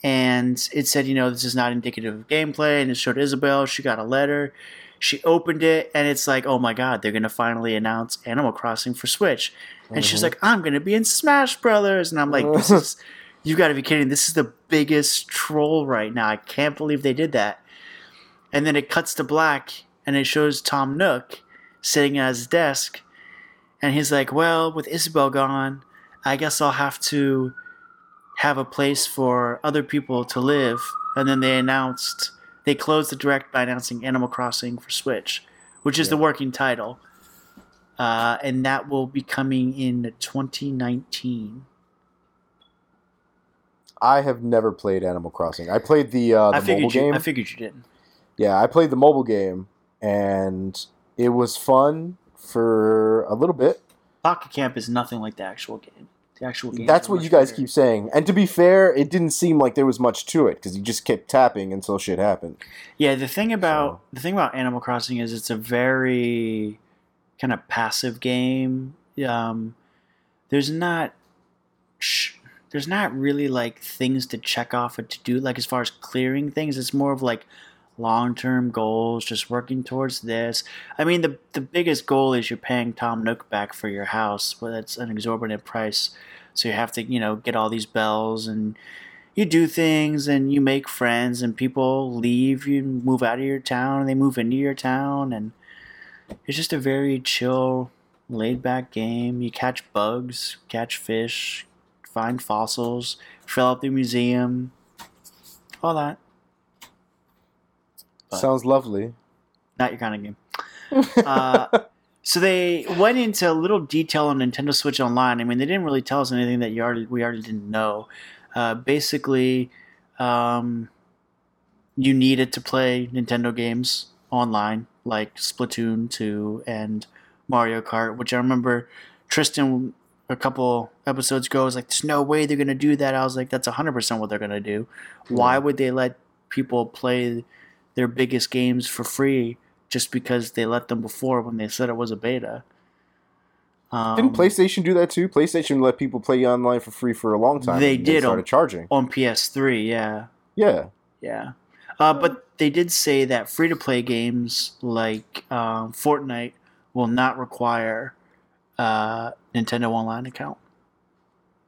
and it said, you know, this is not indicative of gameplay. And it showed Isabelle. She got a letter. She opened it, and it's like, oh my god, they're gonna finally announce Animal Crossing for Switch. And she's Mhm. like, I'm gonna be in Smash Brothers, and I'm like, this is, you got to be kidding! This is the biggest troll right now. I can't believe they did that. And then it cuts to black, and it shows Tom Nook sitting at his desk, and he's like, well, with Isabelle gone, I guess I'll have to have a place for other people to live. And then they announced they closed the direct by announcing Animal Crossing for Switch, which is the working title. Uh, and that will be coming in 2019. I have never played Animal Crossing. I played the uh, the I mobile you. game. I figured you didn't. yeah, I played the mobile game, and it was fun for a little bit. Pocket Camp is nothing like the actual game. The actual game. That's what you guys keep saying. And to be fair, it didn't seem like there was much to it because you just kept tapping until shit happened. Yeah, the thing about So- the thing about Animal Crossing is it's a very kind of passive game. Um, there's not sh- there's not really like things to check off or to do like as far as clearing things. It's more of like long term goals, just working towards this. I mean, the the biggest goal is you're paying Tom Nook back for your house, but that's an exorbitant price. So you have to, you know, get all these bells and you do things and you make friends and people leave, you move out of your town and they move into your town and it's just a very chill, laid back game. You catch bugs, catch fish, find fossils, fill up the museum, all that. But- Sounds lovely. Not your kind of game. Uh, so they went into a little detail on Nintendo Switch Online. I mean, they didn't really tell us anything that you already we already didn't know. Uh, basically, um, you needed to play Nintendo games online, like Splatoon 2 and Mario Kart, which I remember Tristan a couple episodes ago was like, "There's no way they're gonna do that." I was like, "That's 100 percent what they're gonna do. Why would they let people play their biggest games for free just because they let them before when they said it was a beta?" Um, Didn't PlayStation do that too? PlayStation let people play online for free for a long time. They did started on- charging. on PS3, yeah. Yeah. Yeah. Uh, but they did say that free to play games like um, Fortnite will not require uh, Nintendo Online account.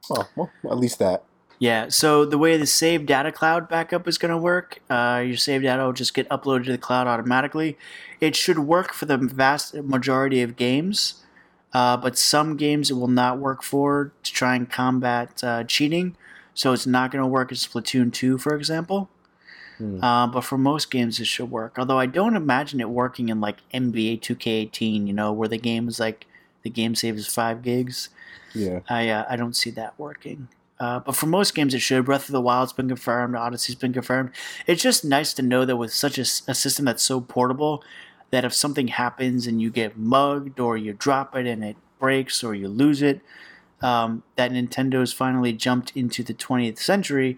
Oh, well, at least that. Yeah, so the way the save data cloud backup is going to work, uh, your save data will just get uploaded to the cloud automatically. It should work for the vast majority of games, uh, but some games it will not work for to try and combat uh, cheating. So it's not going to work in Splatoon 2, for example. Hmm. Uh, but for most games, it should work. Although I don't imagine it working in like NBA 2K18, you know, where the game is like the game save is five gigs. Yeah. I uh, I don't see that working. Uh, but for most games, it should. Breath of the Wild's been confirmed. Odyssey's been confirmed. It's just nice to know that with such a system that's so portable, that if something happens and you get mugged or you drop it and it breaks or you lose it, um, that Nintendo's finally jumped into the 20th century,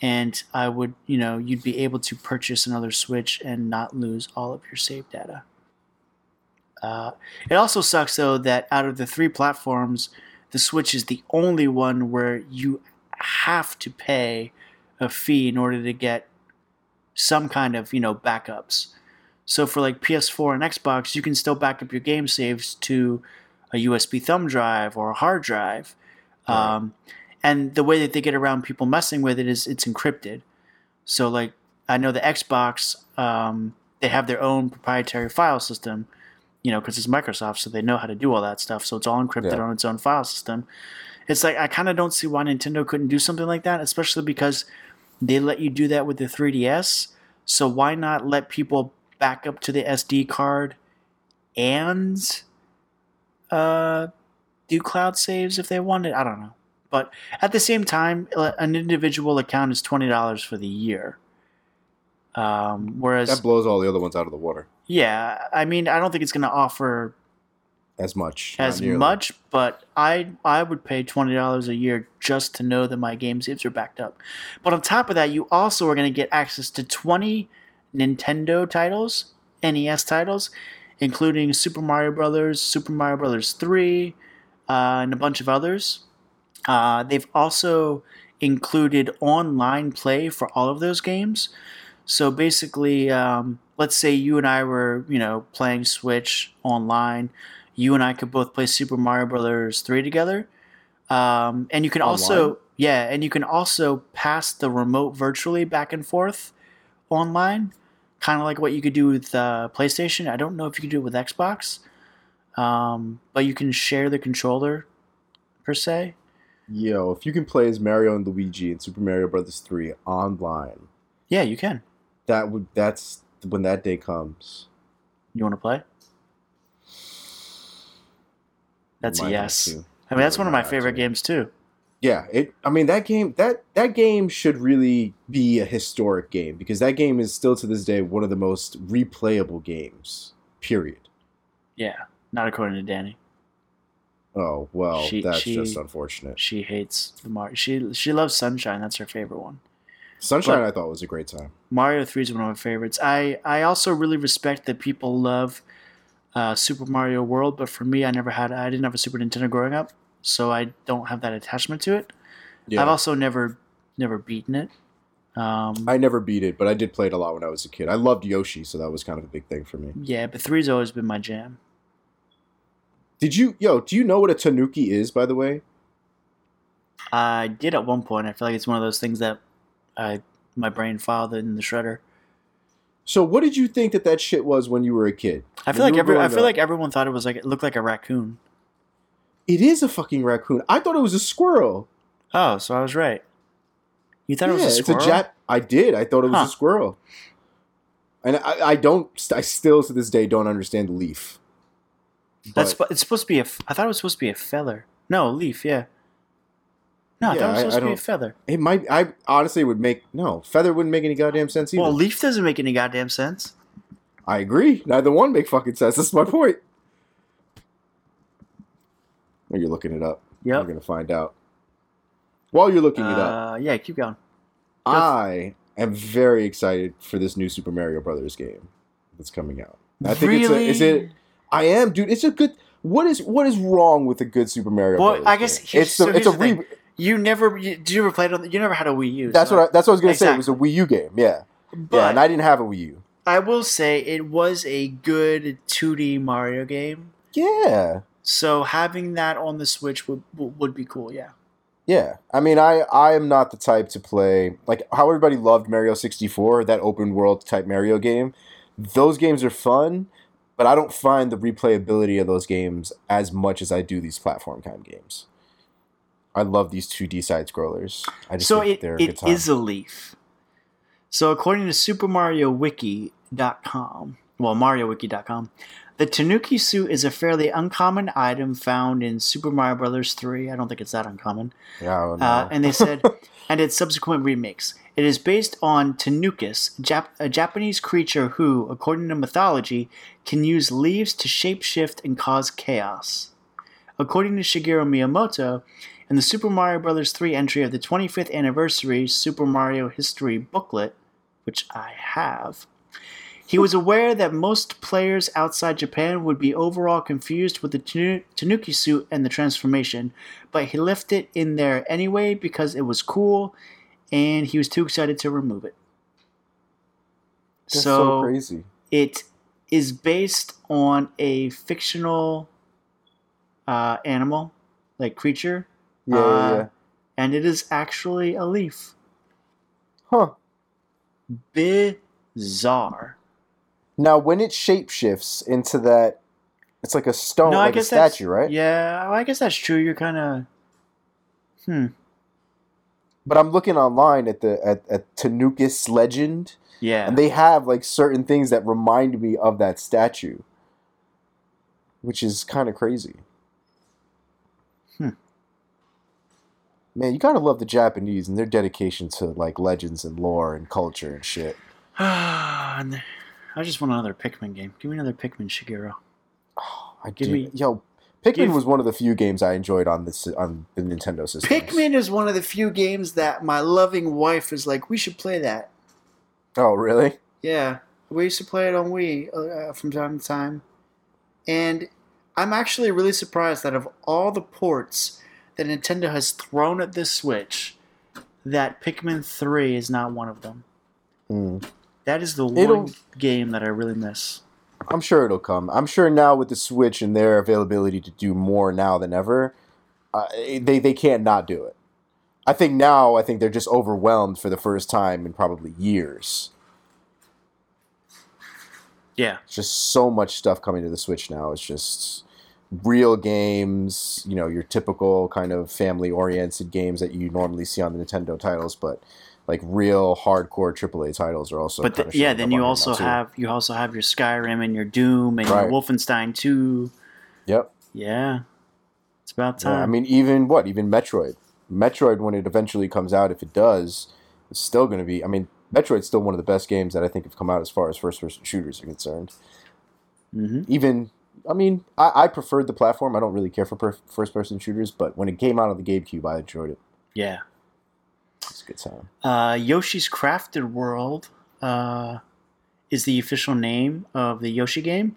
and I would, you know, you'd be able to purchase another Switch and not lose all of your save data. Uh, it also sucks though that out of the three platforms, the Switch is the only one where you have to pay a fee in order to get some kind of you know backups. So for like PS4 and Xbox, you can still back up your game saves to a USB thumb drive or a hard drive. Right. Um, and the way that they get around people messing with it is it's encrypted. So like I know the Xbox, um, they have their own proprietary file system, you know, because it's Microsoft, so they know how to do all that stuff. So it's all encrypted Yeah. on its own file system. It's like I kind of don't see why Nintendo couldn't do something like that, especially because they let you do that with the 3DS. So why not let people back up to the SD card and uh, do cloud saves if they wanted? I don't know. But at the same time, uh, an individual account is twenty dollars for the year. Um, whereas, That blows all the other ones out of the water. Yeah, I mean, I don't think it's going to offer As much. as much, but I I would pay twenty dollars a year just to know that my game saves are backed up. But on top of that, you also are going to get access to twenty Nintendo titles, NES titles, including Super Mario Brothers, Super Mario Brothers Three, uh, and a bunch of others. Uh, they've also included online play for all of those games. So basically, um, let's say you and I were, you know, playing Switch online. You and I could both play Super Mario Brothers three together, um, and you can also, yeah, and you can also pass the remote virtually back and forth online, kind of like what you could do with uh, PlayStation. I don't know if you could do it with Xbox, um, but you can share the controller per se. Yo, if you can play as Mario and Luigi in Super Mario Brothers 3 online, Yeah, you can. That would that's when that day comes. You want to play? That's a Might yes. I mean, that's one of my favorite games too. Yeah, it. I mean, that game that that game should really be a historic game because that game is still to this day one of the most replayable games. Period. Yeah, not according to Danny. Oh well, She- that's she- just unfortunate. She hates the Mario. She she loves Sunshine. That's her favorite one. Sunshine, but- I thought was a great time. Mario Three is one of my favorites. I I also really respect that people love uh, Super Mario World, but for me, I never had. I didn't have a Super Nintendo growing up, so I don't have that attachment to it. Yeah, I've also never never beaten it. Um, I never beat it, but I did play it a lot when I was a kid. I loved Yoshi, so that was kind of a big thing for me. yeah, but three's always been my jam. Did you, yo, do you know what a tanuki is, by the way? I did at one point. I feel like it's one of those things that I my brain filed it in the shredder. So, what did you think that that shit was when you were a kid? I feel When like every, I feel up? like everyone thought it was like it looked like a raccoon. It is a fucking raccoon. I thought it was a squirrel. Oh, so I was right. You thought yeah, it was a squirrel? it's a Jap. I did. I thought it was Huh. a squirrel. And I, I don't. I still to this day don't understand the leaf. That's But- sp- it's supposed to be a. I thought it was supposed to be a feather. No, leaf. Yeah. No, I Yeah, it was supposed I to be a feather. It might. I honestly would make no feather wouldn't make any goddamn sense either. Well, leaf doesn't make any goddamn sense. I agree. Neither one make fucking sense. That's my point. Well, you're looking it up. You're gonna find out. While you're looking it up, Uh, yeah, keep going. I am very excited for this new Super Mario Brothers game that's coming out. I think it's a, really? is it I am, dude. It's a good. What is what is wrong with a good Super Mario? Well, Brothers I guess game? it's so it's a re- You never. You, did you ever play it on? You never had a Wii U. That's so- what I, that's what I was gonna say. It was a Wii U game. Yeah, But yeah, and I didn't have a Wii U. I will say it was a good 2D Mario game. Yeah, So having that on the Switch would would would be cool. Yeah. yeah. I mean, I I am not the type to play like how everybody loved Mario sixty four, that open world type Mario game. Those games are fun, but I don't find the replayability of those games as much as I do these platform kind of games. I love these two D side scrollers. I just So think it, they're a is a leaf. So according to SuperMarioWiki.com, well, MarioWiki.com, the Tanuki suit is a fairly uncommon item found in Super Mario Brothers 3. I don't think it's that uncommon. yeah, I don't know. Uh, and they said, and its subsequent remakes. It is based on Tanukus, Jap- a Japanese creature who, according to mythology, can use leaves to shapeshift and cause chaos. According to Shigeru Miyamoto, in the Super Mario Bros. 3 entry of the 25th anniversary Super Mario History booklet, which I have, he was aware that most players outside Japan would be overall confused with the Tanuki suit and the transformation, but he left it in there anyway because it was cool and he was too excited to remove it. That's so, so crazy. it is based on a fictional uh, animal, like creature, Yeah, yeah, uh, yeah. and it is actually a leaf. Huh. Bizarre. Now, when it shapeshifts into that, it's like a stone, no, like a statue, right? Yeah, well, I guess that's true. You're kind of. Hmm. But I'm looking online at the at, at Tanukus legend, Yeah. and they have like certain things that remind me of that statue, which is kind of crazy. Hmm. Man, you gotta love the Japanese and their dedication to like legends and lore and culture and shit. And I just want another Pikmin game. Give me another Pikmin, Shigeru. I Give do. me- Yo, Pikmin give- was one of the few games I enjoyed on this on the Nintendo system. Pikmin is one of the few games that my loving wife is like, we should play that. Oh, really? Yeah, we used to play it on Wii uh, from time to time, and I'm actually really surprised that of all the ports that Nintendo has thrown at this Switch, that Pikmin Three is not one of them. Hmm. That is the It'll- one game that I really miss. I'm sure it'll come. I'm sure now with the Switch and their availability to do more now than ever, uh, they they can't not do it. I think now I think they're just overwhelmed for the first time in probably years. Yeah, It's just so much stuff coming to the Switch now. It's just real games, you know, your typical kind of family oriented games that you normally see on the Nintendo titles, but like real hardcore AAA titles are also. but the, yeah, then you also have you also have your Skyrim and your Doom and Right. your Wolfenstein Two. Yep. Yeah, it's about Yeah, time. I mean, even what? Even Metroid. Metroid, when it eventually comes out, if it does, it's still going to be. I mean, Metroid's still one of the best games that I think have come out as far as first-person shooters are concerned. hmm Even, I mean, I, I preferred the platform. I don't really care for per- first-person shooters, but when it came out on the GameCube, I enjoyed it. Yeah. It's a good time. Uh, Yoshi's Crafted World uh, is the official name of the Yoshi game,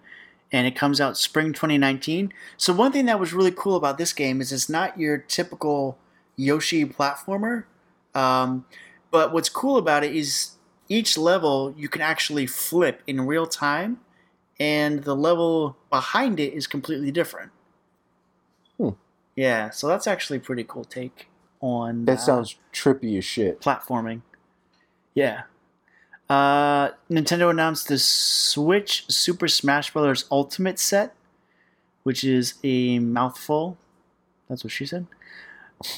and it comes out spring 2019. So one thing that was really cool about this game is it's not your typical Yoshi platformer. Um, But what's cool about it is each level you can actually flip in real time, and the level behind it is completely different. Hmm. Yeah, so that's actually a pretty cool take on That uh, sounds trippy as shit. platforming. Yeah. Uh, Nintendo announced the Switch Super Smash Bros. Ultimate set, which is a mouthful. That's what she said.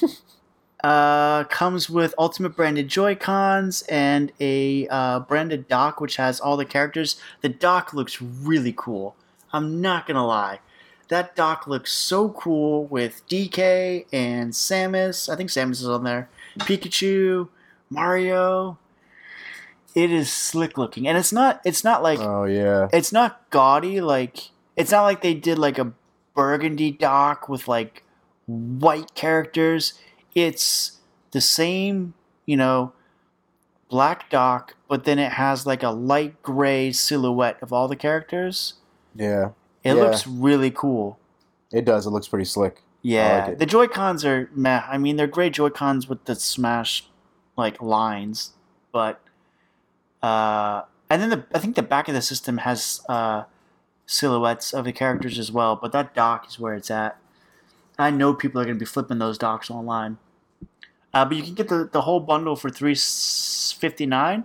uh, comes with Ultimate branded Joy Cons and a uh, branded dock, which has all the characters. The dock looks really cool. I'm not gonna lie. That dock looks so cool with DK and Samus. I think Samus is on there. Pikachu, Mario. It is slick looking, and it's not. It's not like Oh yeah. it's not gaudy. Like it's not like they did like a burgundy dock with like white characters. It's the same, you know, black dock, but then it has like a light gray silhouette of all the characters. Yeah. It Yeah. looks really cool. It does. It looks pretty slick. Yeah, it. the Joy Cons are meh. I mean, they're great Joy Cons with the Smash like lines, but uh, and then the I think the back of the system has uh, silhouettes of the characters as well. But that dock is where it's at. I know people are going to be flipping those docks online. Uh, but you can get the, the whole bundle for three fifty nine,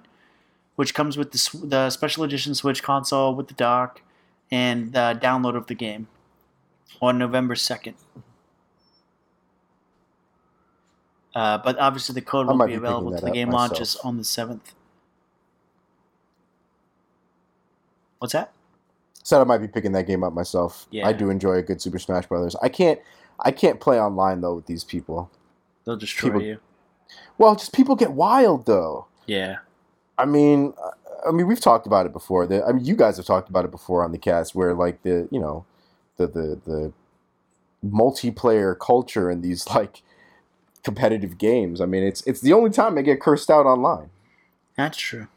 which comes with the the special edition Switch console with the dock and the download of the game on November second. Uh, but obviously, the code I won't be be available till the game myself. launches on the seventh. What's that? Said I might be picking that game up myself. Yeah. I do enjoy a good Super Smash Brothers. I can't. I can't play online though with these people. They'll destroy People- you. Well, just people get wild though. Yeah. I mean, I mean, we've talked about it before. The, I mean, you guys have talked about it before on the cast, where like the you know, the the the multiplayer culture in these like competitive games. I mean, it's it's the only time I get cursed out online. That's true.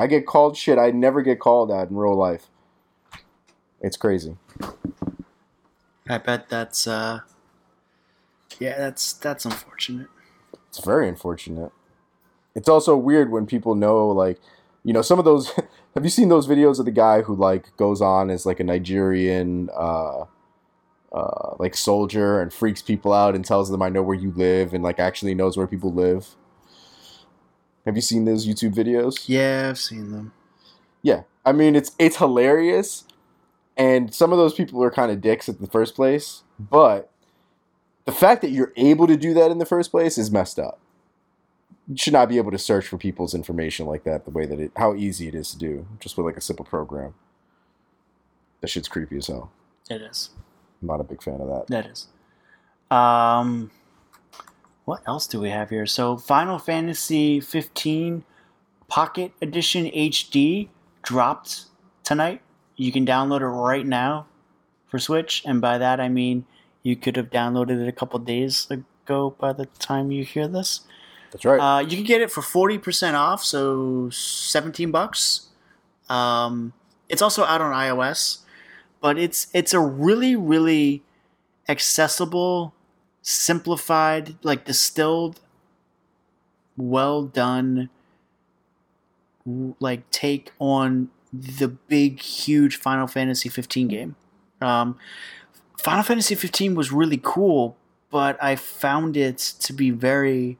I get called shit I never get called out in real life. It's crazy. I bet that's uh yeah, that's that's unfortunate. It's very unfortunate. It's also weird when people know, like, you know, some of those. have you seen those videos of the guy who like goes on as like a Nigerian, uh, uh, like soldier and freaks people out and tells them, "I know where you live," and like actually knows where people live. Have you seen those YouTube videos? Yeah, I've seen them. Yeah, I mean it's it's hilarious, and some of those people are kind of dicks at the first place. But the fact that you're able to do that in the first place is messed up. You should not be able to search for people's information like that. The way that it, how easy it is to do, just with like a simple program. That shit's creepy as hell. It is. I'm not a big fan of that. That is. Um what else do we have here? So Final Fantasy 15 Pocket Edition HD dropped tonight. You can download it right now for Switch, and by that I mean you could have downloaded it a couple days ago by the time you hear this. That's right. Uh, you can get it for forty percent off, so seventeen bucks. Um, it's also out on iOS, but it's it's a really really accessible, simplified, like distilled, well done, like take on the big huge Final Fantasy 15 game. Um, Final Fantasy 15 was really cool, but I found it to be very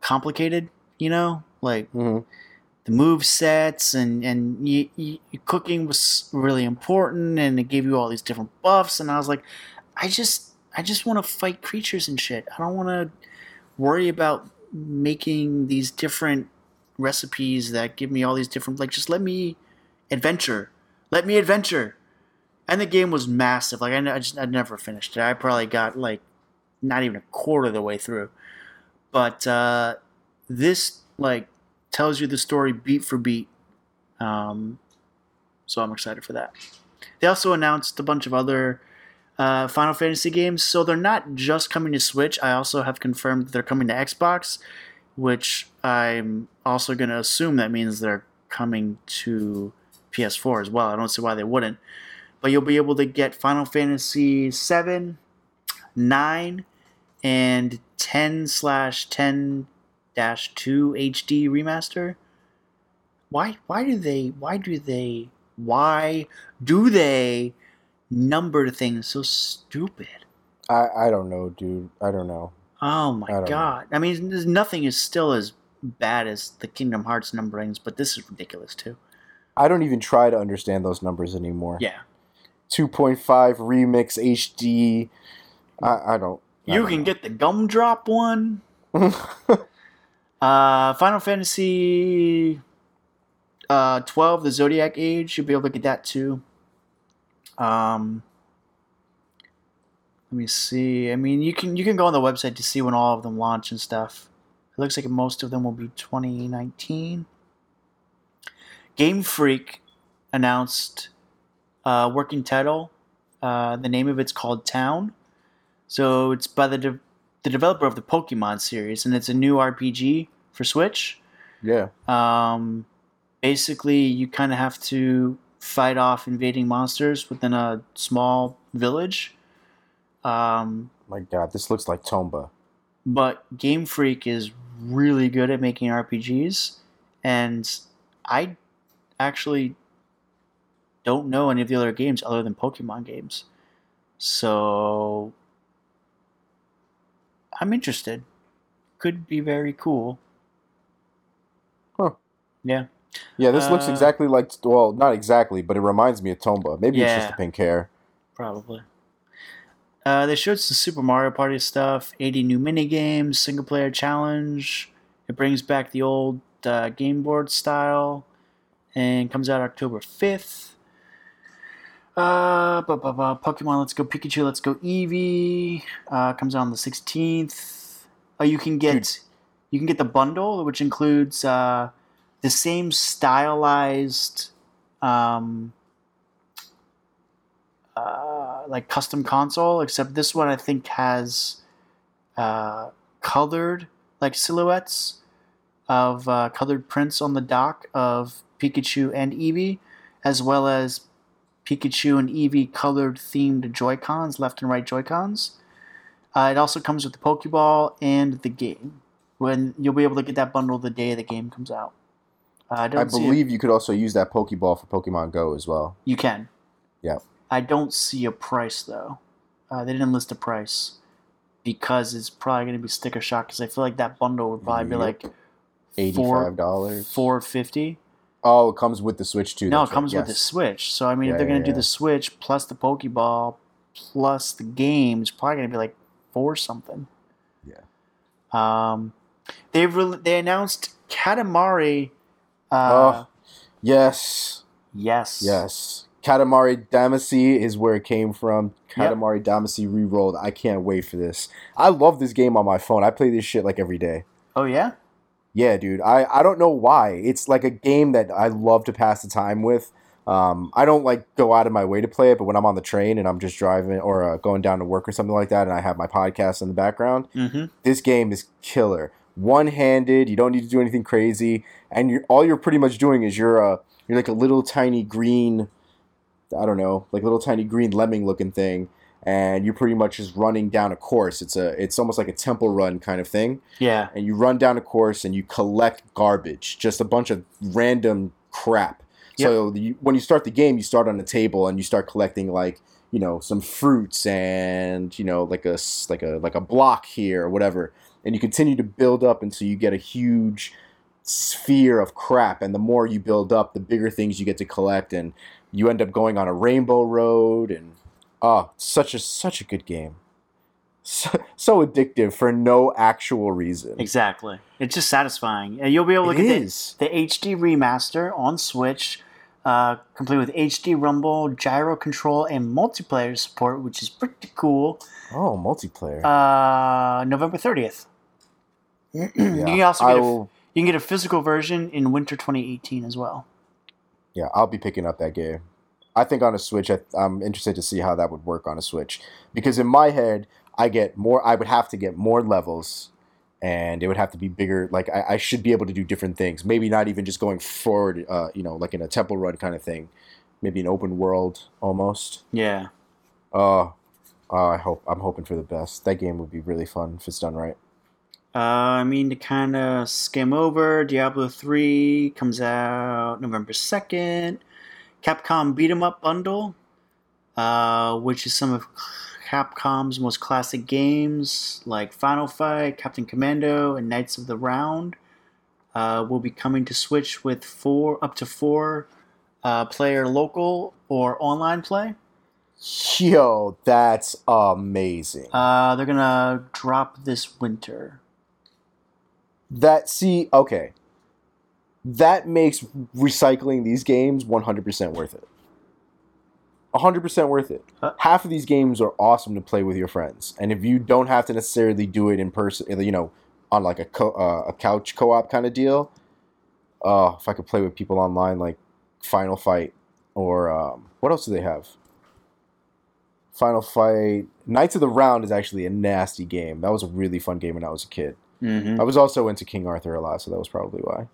complicated. You know, like hmm the move sets and and y y cooking was really important, and it gave you all these different buffs. And I was like, I just I just want to fight creatures and shit. I don't want to worry about making these different recipes that give me all these different like just let me adventure let me adventure and the game was massive like i, I just i never finished it i probably got like not even a quarter of the way through but uh this like tells you the story beat for beat um so i'm excited for that they also announced a bunch of other uh, Final Fantasy games. So they're not just coming to Switch. I also have confirmed that they're coming to Xbox, which I'm also going to assume that means they're coming to PS4 as well. I don't see why they wouldn't. But you'll be able to get Final Fantasy 7, 9, and 10 slash 10 Dash 2 HD remaster. Why why do they why do they why do they number things so stupid? I I don't know, dude. I don't know. Oh my I don't know. god. I mean nothing is still as bad as the Kingdom Hearts numberings, but this is ridiculous too. I don't even try to understand those numbers anymore. Yeah. 2.5 remix HD. I I don't. I You don't can know. get the gumdrop one. Uh, Final Fantasy uh, 12, the Zodiac Age, you'll be able to get that too. Um, let me see. I mean, you can you can go on the website to see when all of them launch and stuff. It looks like most of them will be 2019. Game Freak announced uh, working title. Uh, the name of it's called Town. So it's by the de- the developer of the Pokemon series, and it's a new RPG for Switch. yeah. Um, basically, you kind of have to fight off invading monsters within a small village. Um, My God, this looks like Tomba. but Game Freak is really good at making RPGs, and I actually don't know any of the other games other than Pokemon games. So I'm interested. Could be very cool. Huh. Yeah. Yeah, this looks Uh, exactly like. Well, not exactly, but it reminds me of Tomba. Maybe it's just Yeah. the pink hair. Probably. Uh, they showed some Super Mario Party stuff, 80 new mini games, single player challenge. It brings back the old uh, game board style and comes out October 5th. Uh, bu- bu- bu- Pokemon Let's Go Pikachu, Let's Go Eevee uh, comes out on the 16th. Oh, you can get Dude. you can get the bundle, which includes uh, the same stylized um, uh, like custom console, except this one I think has uh, colored like silhouettes of uh, colored prints on the dock of Pikachu and Eevee, as well as Pikachu and Eevee colored themed Joy Cons, left and right Joy Cons. Uh, it also comes with the Pokeball and the game. When you'll be able to get that bundle the day the game comes out. Uh, I, don't I believe you could also use that Pokeball for Pokemon Go as well. you can. Yeah. I don't see a price though. Uh, they didn't list a price because it's probably going to be sticker shock. Because I feel like that bundle would probably be like Eighty-five dollars. four fifty. Oh, it comes with the Switch too. No, it that's right, comes with the. Switch. So I mean, Yeah, if they're going yeah, to do the Switch plus the Pokeball plus the game, it's probably going to be like four something. Yeah. Um, they re- they announced Katamari. Uh, Oh. Yes, yes. yes. Katamari Damacy is where it came from. Yep. Katamari Damacy re-rolled. I can't wait for this. I love this game on my phone. I play this shit like every day. Oh yeah. Yeah, dude. I, I don't know why. It's like a game that I love to pass the time with. Um, I don't like go out of my way to play it, but when I'm on the train and I'm just driving or uh, going down to work or something like that, and I have my podcast in the background, Mm-hmm. this game is killer. One handed. You don't need to do anything crazy, and you're all you're pretty much doing is you're uh you're like a little tiny green, I don't know, like a little tiny green lemming looking thing, and you're pretty much just running down a course. It's a it's almost like a temple run kind of thing Yeah. and you run down a course and you collect garbage, just a bunch of random crap. So you, when you start the game, you start on a table and you start collecting like you know some fruits and you know like a like a like a block here or whatever, and you continue to build up until you get a huge sphere of crap. And the more you build up, the bigger things you get to collect, and you end up going on a rainbow road. And oh, such a such a good game. So, so addictive for no actual reason. Exactly. It's just satisfying. And You'll be able to It get the- is. the HD remaster on Switch, uh, complete with HD rumble, gyro control, and multiplayer support, which is pretty cool. Oh, multiplayer. Uh, November thirtieth. you can also get a, you can get a physical version in winter 2018 as well. yeah, I'll be picking up that game. I think on a Switch, I, I'm interested to see how that would work on a Switch because in my head, I get more. I would have to get more levels, and it would have to be bigger. Like I, I should be able to do different things. Maybe not even just going forward. Uh, you know, like in a temple run kind of thing. Maybe an open world almost. Yeah. Uh, uh, I hope I'm hoping for the best. That game would be really fun if it's done right. Uh, I mean, to kind of skim over, Diablo 3 comes out November 2nd. Capcom Beat 'em Up Bundle, uh, which is some of Capcom's most classic games like Final Fight, Captain Commando, and Knights of the Round, uh, will be coming to Switch with four up to four uh, player local or online play. Yo, that's amazing. Uh, they're gonna drop this winter. that see, okay. That makes recycling these games 100% worth it. 100% worth it. Uh, Half of these games are awesome to play with your friends. And if you don't have to necessarily do it in person, you know, on like a co- uh, a couch co-op kind of deal, uh, if I could play with people online like Final Fight or um, what else do they have? Final Fight Knights of the Round is actually a nasty game. That was a really fun game when I was a kid. Mm-hmm. I was also into King Arthur a lot, so that was probably why.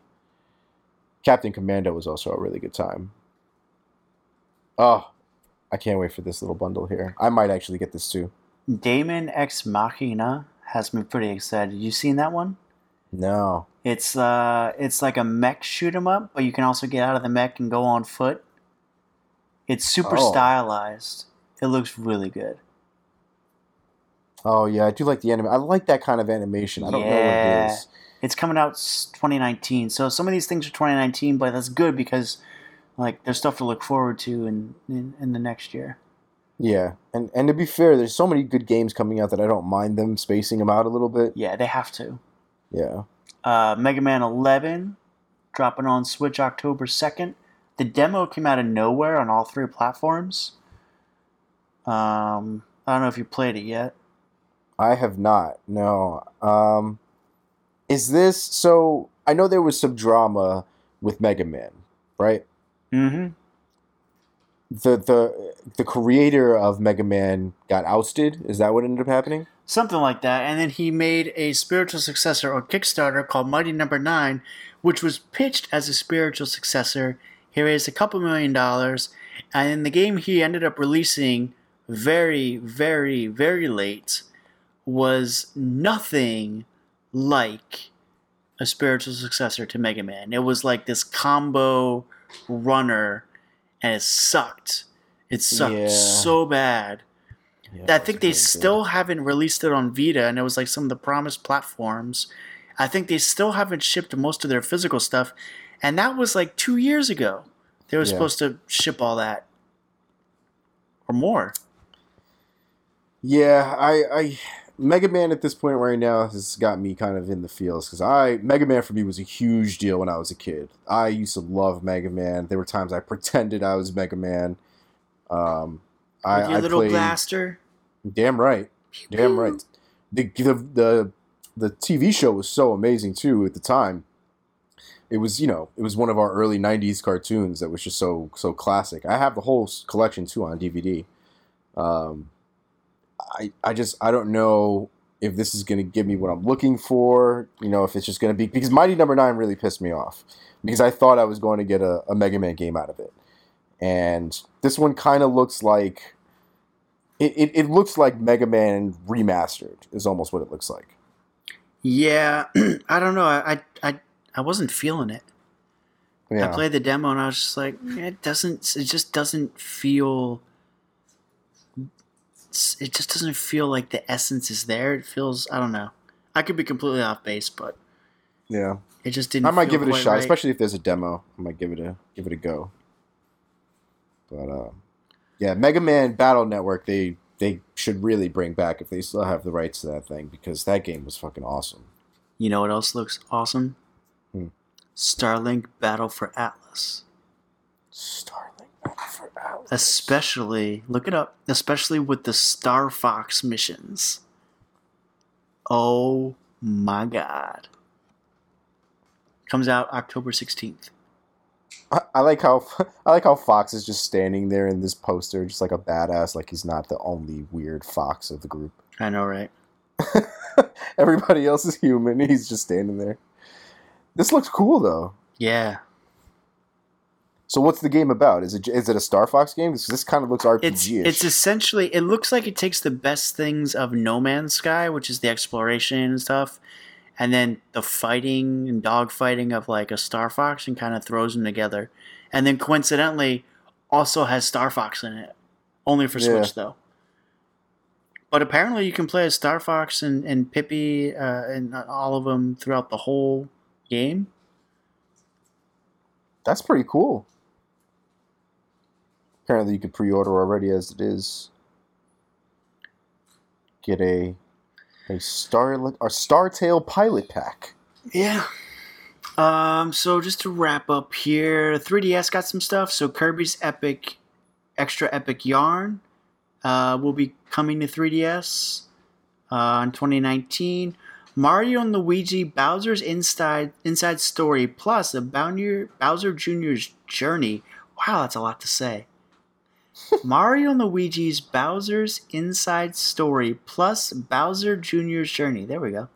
Captain Commando was also a really good time. Oh, I can't wait for this little bundle here. I might actually get this too. Daemon X Machina has me pretty excited. You seen that one? No. It's uh, it's like a mech shoot 'em up, but you can also get out of the mech and go on foot. It's super Oh. stylized. It looks really good. Oh yeah, I do like the anime. I like that kind of animation. I don't know what it is. It's coming out 2019, so some of these things are 2019, but that's good because like there's stuff to look forward to in in, in the next year. Yeah, and and to be fair, there's so many good games coming out that I don't mind them spacing them out a little bit. Yeah, they have to. Yeah. Uh, Mega Man 11 dropping on Switch October 2nd. The demo came out of nowhere on all three platforms. Um, I don't know if you played it yet. I have not. No. Um, is this so? I know there was some drama with Mega Man, right? Mm-hmm. The the the creator of Mega Man got ousted. Is that what ended up happening? Something like that. And then he made a spiritual successor or Kickstarter called Mighty Number Nine, which was pitched as a spiritual successor. He raised a couple million dollars, and in the game he ended up releasing very, very, very late was nothing like a spiritual successor to Mega Man. It was like this combo runner, and it sucked. It sucked Yeah. so bad. Yeah, I think they still haven't released it on Vita, and it was like some of the promised platforms. I think they still haven't shipped most of their physical stuff, and that was like two years ago. They were Yeah. supposed to ship all that or more. Yeah, I, I Mega Man at this point right now has got me kind of in the feels because I Mega Man for me was a huge deal when I was a kid. I used to love Mega Man. There were times I pretended I was Mega Man. Um, I, your I little played. blaster. Damn right, damn right. The, the the the TV show was so amazing too at the time. It was you know it was one of our early '90s cartoons that was just so so classic. I have the whole collection too on DVD. Um, I I just I don't know if this is going to give me what I'm looking for. You know if it's just going to be because Mighty Number Nine really pissed me off because I thought I was going to get a, a Mega Man game out of it, and this one kind of looks like it, it, it looks like Mega Man remastered is almost what it looks like. Yeah, I don't know. I, I I wasn't feeling it. I played the demo and I was just like, eh, it doesn't. It just doesn't feel. It just doesn't feel like the essence is there. It feels. I don't know. I could be completely off base, but yeah. it just didn't. I might give it a shot, right. especially if there's a demo. I might give it a give it a go. But uh, yeah, Mega Man Battle Network they they should really bring back if they still have the rights to that thing because that game was fucking awesome. You know what else looks awesome? Hmm. Starlink Battle for Atlas. Starlink Battle for Atlas. Especially, look it up, especially with the Star Fox missions. Oh my god. Comes out October 16th. I, I like how I like how Fox is just standing there in this poster, just like a badass, like he's not the only weird fox of the group. I know, right? Everybody else is human. He's just standing there. This looks cool though. Yeah. So what's the game about? Is it is it a Star Fox game? This, this kind of looks RPG. It's it's essentially it looks like it takes the best things of No Man's Sky, which is the exploration and stuff, and then the fighting and dog fighting of like a Star Fox and kind of throws them together. And then coincidentally, also has Star Fox in it, only for Yeah. Switch though. But apparently, you can play as Star Fox and and Peppy uh, and all of them throughout the whole game. That's pretty cool. Apparently, you could pre-order already as it is. Get a a star a Startail pilot pack. Yeah. Um, so just to wrap up here, 3DS got some stuff. So Kirby's Epic, Extra Epic Yarn, uh, will be coming to 3DS uh, in 2019. Mario and Luigi Bowser's Inside Inside Story plus a Bowser Bowser Jr.'s Journey. Wow, that's a lot to say. Mario and Luigi's Bowser's Inside Story plus Bowser Jr.'s Journey. There we go.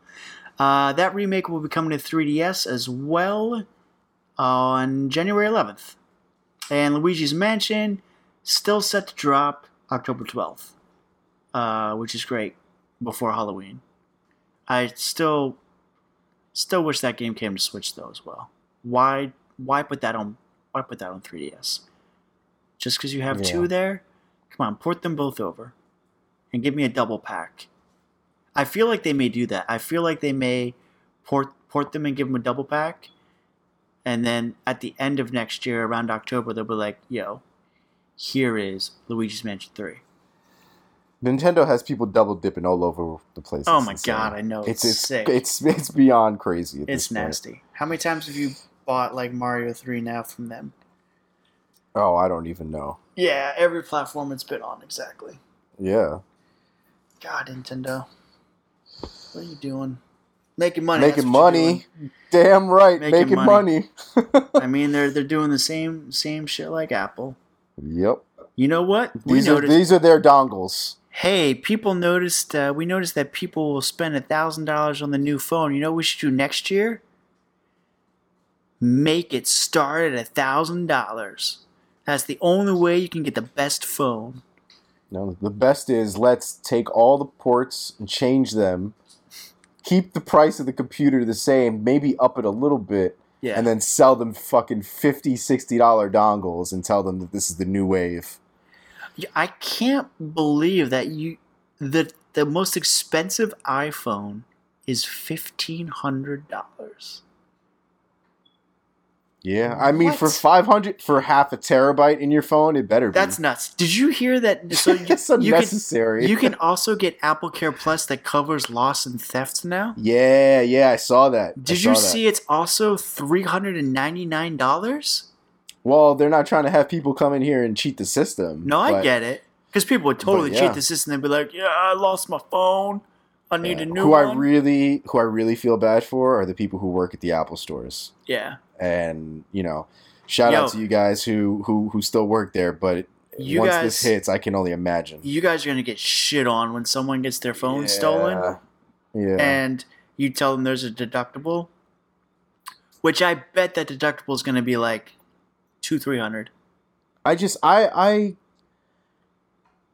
Uh, that remake will be coming to 3DS as well on January 11th. And Luigi's Mansion still set to drop October 12th, uh, which is great before Halloween. I still still wish that game came to Switch though as well. Why why put that on why put that on 3DS? Just because you have Yeah. two there? Come on, port them both over and give me a double pack. I feel like they may do that. I feel like they may port port them and give them a double pack, and then at the end of next year, around October, they'll be like, "Yo, here is Luigi's Mansion 3. Nintendo has people double dipping all over the place. Oh my insane. god, I know It's it's, it's sick. it's it's beyond crazy. It's this point. nasty. How many times have you bought like Mario 3 now from them? Oh, I don't even know. Yeah, every platform it's been on, exactly. Yeah, God, Nintendo. What are you doing? Making money. making money. Damn right, Making making, money. money. I mean, they're they're doing the same same shit like Apple. yep. You know what? We These are noticed. these are their dongles. hey, people noticed. Uh, we noticed that people will spend a thousand dollars on the new phone. You know what we should do next year? Make it start at a thousand dollars. That's the only way you can get the best phone. No, the best is let's take all the ports and change them. Keep the price of the computer the same, maybe up it a little bit, Yeah. and then sell them fucking 50 60 dollar dongles and tell them that this is the new wave. I can't believe that you the the most expensive iPhone is fifteen hundred dollars. Yeah, I mean for 500 for half a terabyte in your phone, it better be. That's nuts. Did you hear that? So you, it's you can unnecessary. you can also get Apple Care Plus that covers loss and theft now. yeah, yeah, I saw that. Did you saw that. see it's also three hundred and ninety nine dollars? Well, they're not trying to have people come in here and cheat the system. No, I get it. Because people would totally yeah. cheat the system and be like, "Yeah, I lost my phone. I need Yeah. a new who one." I really who I really feel bad for are the people who work at the Apple stores. yeah, And, you know, shout Yo. out to you guys who who who still work there, but once guys- this hits, I can only imagine. you guys are gonna get shit on when someone gets their phone stolen. Yeah. and you tell them there's a deductible, which I bet that deductible is going to be like two, three hundred. I just I I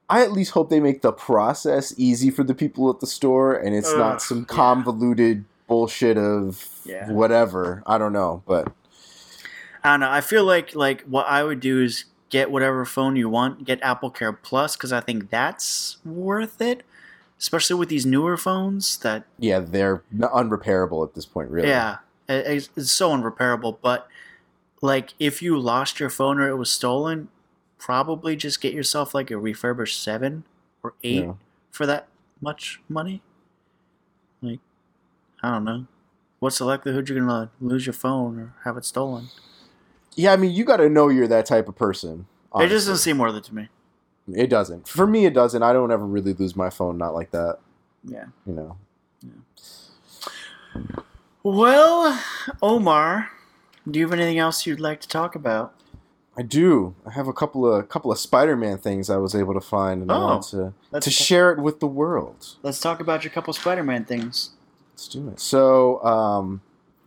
I at least hope they make the process easy for the people at the store and it's Ugh, not some yeah. convoluted bullshit of Yeah. whatever. I don't know, but I don't know. I feel like like what I would do is get whatever phone you want, get Apple Care Plus because I think that's worth it, especially with these newer phones. That yeah, they're unrepairable at this point, really. yeah, it- it's, it's so unrepairable. But like if you lost your phone or it was stolen, probably just get yourself like a refurbished seven or eight. Yeah. for that much money? Like, I don't know. What's the likelihood you're gonna lose your phone or have it stolen? Yeah, I mean, you got to know you're that type of person. It just doesn't seem worth it to me. It doesn't. For me, it doesn't. I don't ever really lose my phone. Not like that. Yeah. You know. Well, Omar, do you have anything else you'd like to talk about? I do. I have a couple of couple of Spider-Man things I was able to find, and I Oh, want to to ta- share it with the world. let's talk about your couple Spider-Man things. Let's do it. So, um,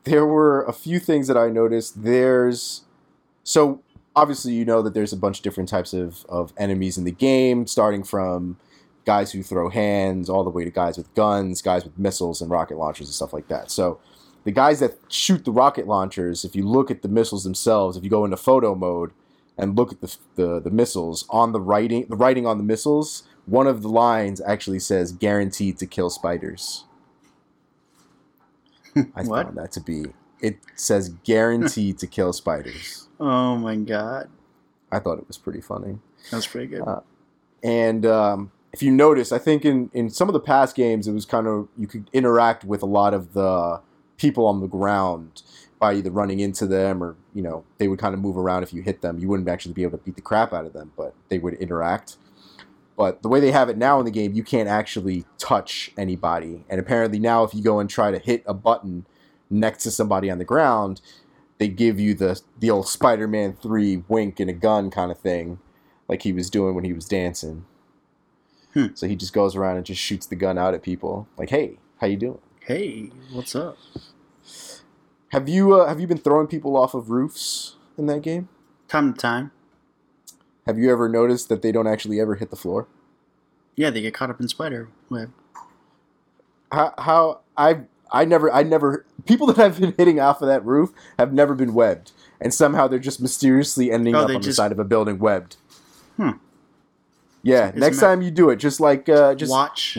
there were a few things that I noticed. There's so obviously you know that there's a bunch of different types of, of enemies in the game, starting from guys who throw hands, all the way to guys with guns, guys with missiles and rocket launchers and stuff like that. So the guys that shoot the rocket launchers, if you look at the missiles themselves, if you go into photo mode and look at the the, the missiles on the writing, the writing on the missiles, one of the lines actually says "guaranteed to kill spiders." I found that to be. It says "guaranteed to kill spiders." Oh my god, I thought it was pretty funny. that's pretty good. Uh, And um, if you notice, I think in, in some of the past games, it was kind of you could interact with a lot of the people on the ground by either running into them or you know they would kind of move around if you hit them. You wouldn't actually be able to beat the crap out of them, but they would interact. But the way they have it now in the game, you can't actually touch anybody. And apparently now, if you go and try to hit a button next to somebody on the ground, they give you the the old Spider-Man three wink and a gun kind of thing, like he was doing when he was dancing. Hmm. So he just goes around and just shoots the gun out at people, like, "Hey, how you doing?" hey, what's up? Have you uh, have you been throwing people off of roofs in that game? Time to time. Have you ever noticed that they don't actually ever hit the floor? Yeah, they get caught up in spider web. How how I I never I never people that I've been hitting off of that roof have never been webbed, and somehow they're just mysteriously ending Oh, up on the side of a building webbed. Hmm. Yeah, It's next time you do it, just like uh, just Watch.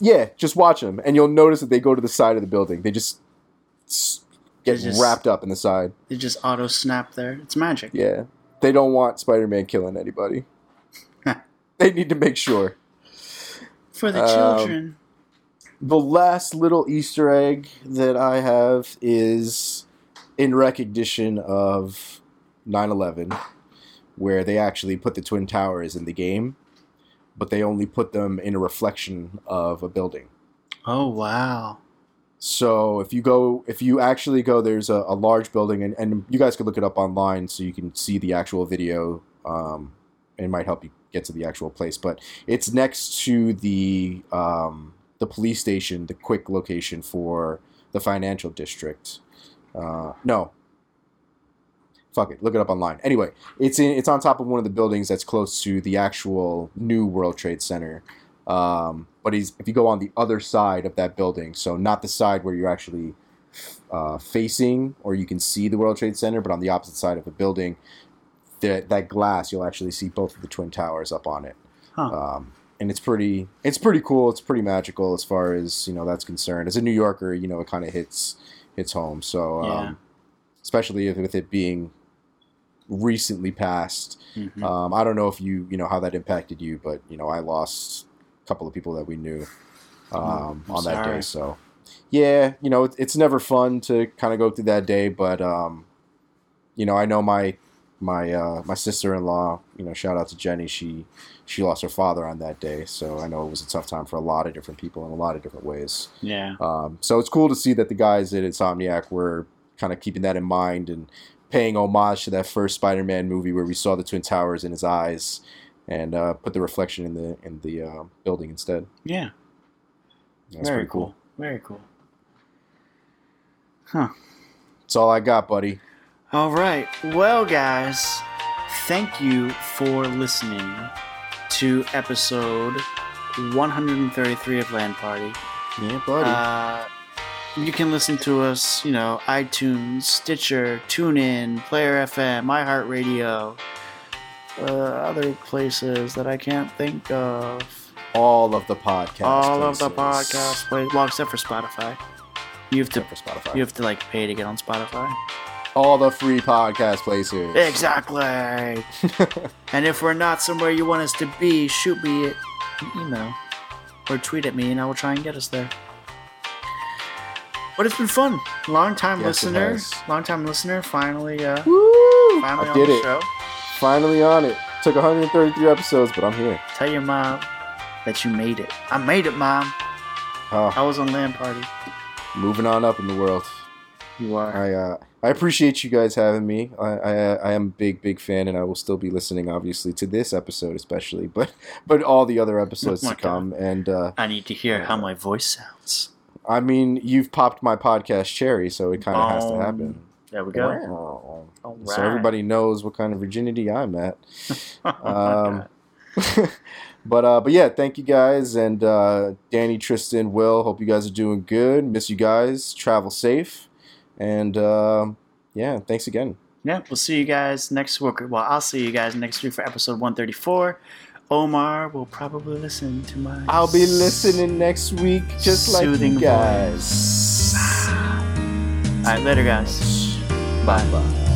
yeah, just watch them, and you'll notice that they go to the side of the building. They just get just- wrapped up in the side. They just auto snap there. It's magic. Yeah, they don't want Spider-Man killing anybody. they need to make sure. For the Um, children. The last little Easter egg that I have is in recognition of 9/11, where they actually put the twin towers in the game, but they only put them in a reflection of a building. Oh wow. So if you go, if you actually go, there's a, a large building, and, and you guys could look it up online so you can see the actual video. Um, it might help you get to the actual place, but it's next to the um, the police station, the quick location for the financial district. Uh, no, fuck it, look it up online. Anyway, it's in it's on top of one of the buildings that's close to the actual new World Trade Center. Um, but he's if you go on the other side of that building, so not the side where you're actually uh, facing or you can see the World Trade Center, but on the opposite side of the building, that that glass you'll actually see both of the twin towers up on it. Huh. Um, and it's pretty it's pretty cool. It's pretty magical as far as you know that's concerned. As a New Yorker, you know it kind of hits hits home. So um, Yeah. especially with it being recently passed. Mhm. Um, I don't know if you you know how that impacted you, but you know I lost a couple of people that we knew um, I'm on that day. So yeah, you know it, it's never fun to kind of go through that day, but um, you know I know my my uh, my sister in law. You know, shout out to Jenny. She she lost her father on that day, so I know it was a tough time for a lot of different people in a lot of different ways. yeah. Um, so it's cool to see that the guys at Insomniac were kind of keeping that in mind and paying homage to that first Spider-Man movie where we saw the Twin Towers in his eyes and uh, put the reflection in the in the uh, building instead. Yeah. That's Very pretty cool. Very cool. Huh. That's all I got, buddy. All right. Well, guys, thank you for listening to episode 133 of Land Party. Yeah, buddy. Uh, you can listen to us, you know, iTunes, Stitcher, TuneIn, Player FM, iHeartRadio, uh, other places that I can't think of. all of the podcasts. All of the podcast places, well, except for Spotify. You have to, Except for Spotify. you have to like pay to get on Spotify. All the free podcast places. Exactly. and if we're not somewhere you want us to be, shoot me an email or tweet at me, and I will try and get us there. But it's been fun. Long time Yes, listener, long time listener. Finally, uh, Woo! finally I on did the it. show. Finally on it. Took 133 episodes, but I'm here. Tell your mom that you made it. I made it, mom. Uh, I was on land party. moving on up in the world. You are. I uh, I appreciate you guys having me. I, I I am a big big fan, and I will still be listening, obviously, to this episode especially, but but all the other episodes Oh to come. And uh, I need to hear how my voice sounds. I mean, you've popped my podcast cherry, so it kind of has to Um, happen. There we go. Wow. All So everybody knows what kind of virginity I'm at. Oh Um, but uh, but yeah, thank you guys and uh, Danny, Tristan, Will. Hope you guys are doing good. Miss you guys. Travel safe, and uh, yeah, thanks again. Yeah, we'll see you guys next week. Well, I'll see you guys next week for episode 134. Omar will probably listen to my. I'll be listening next week, just like you guys. All right, later, guys. Bye bye.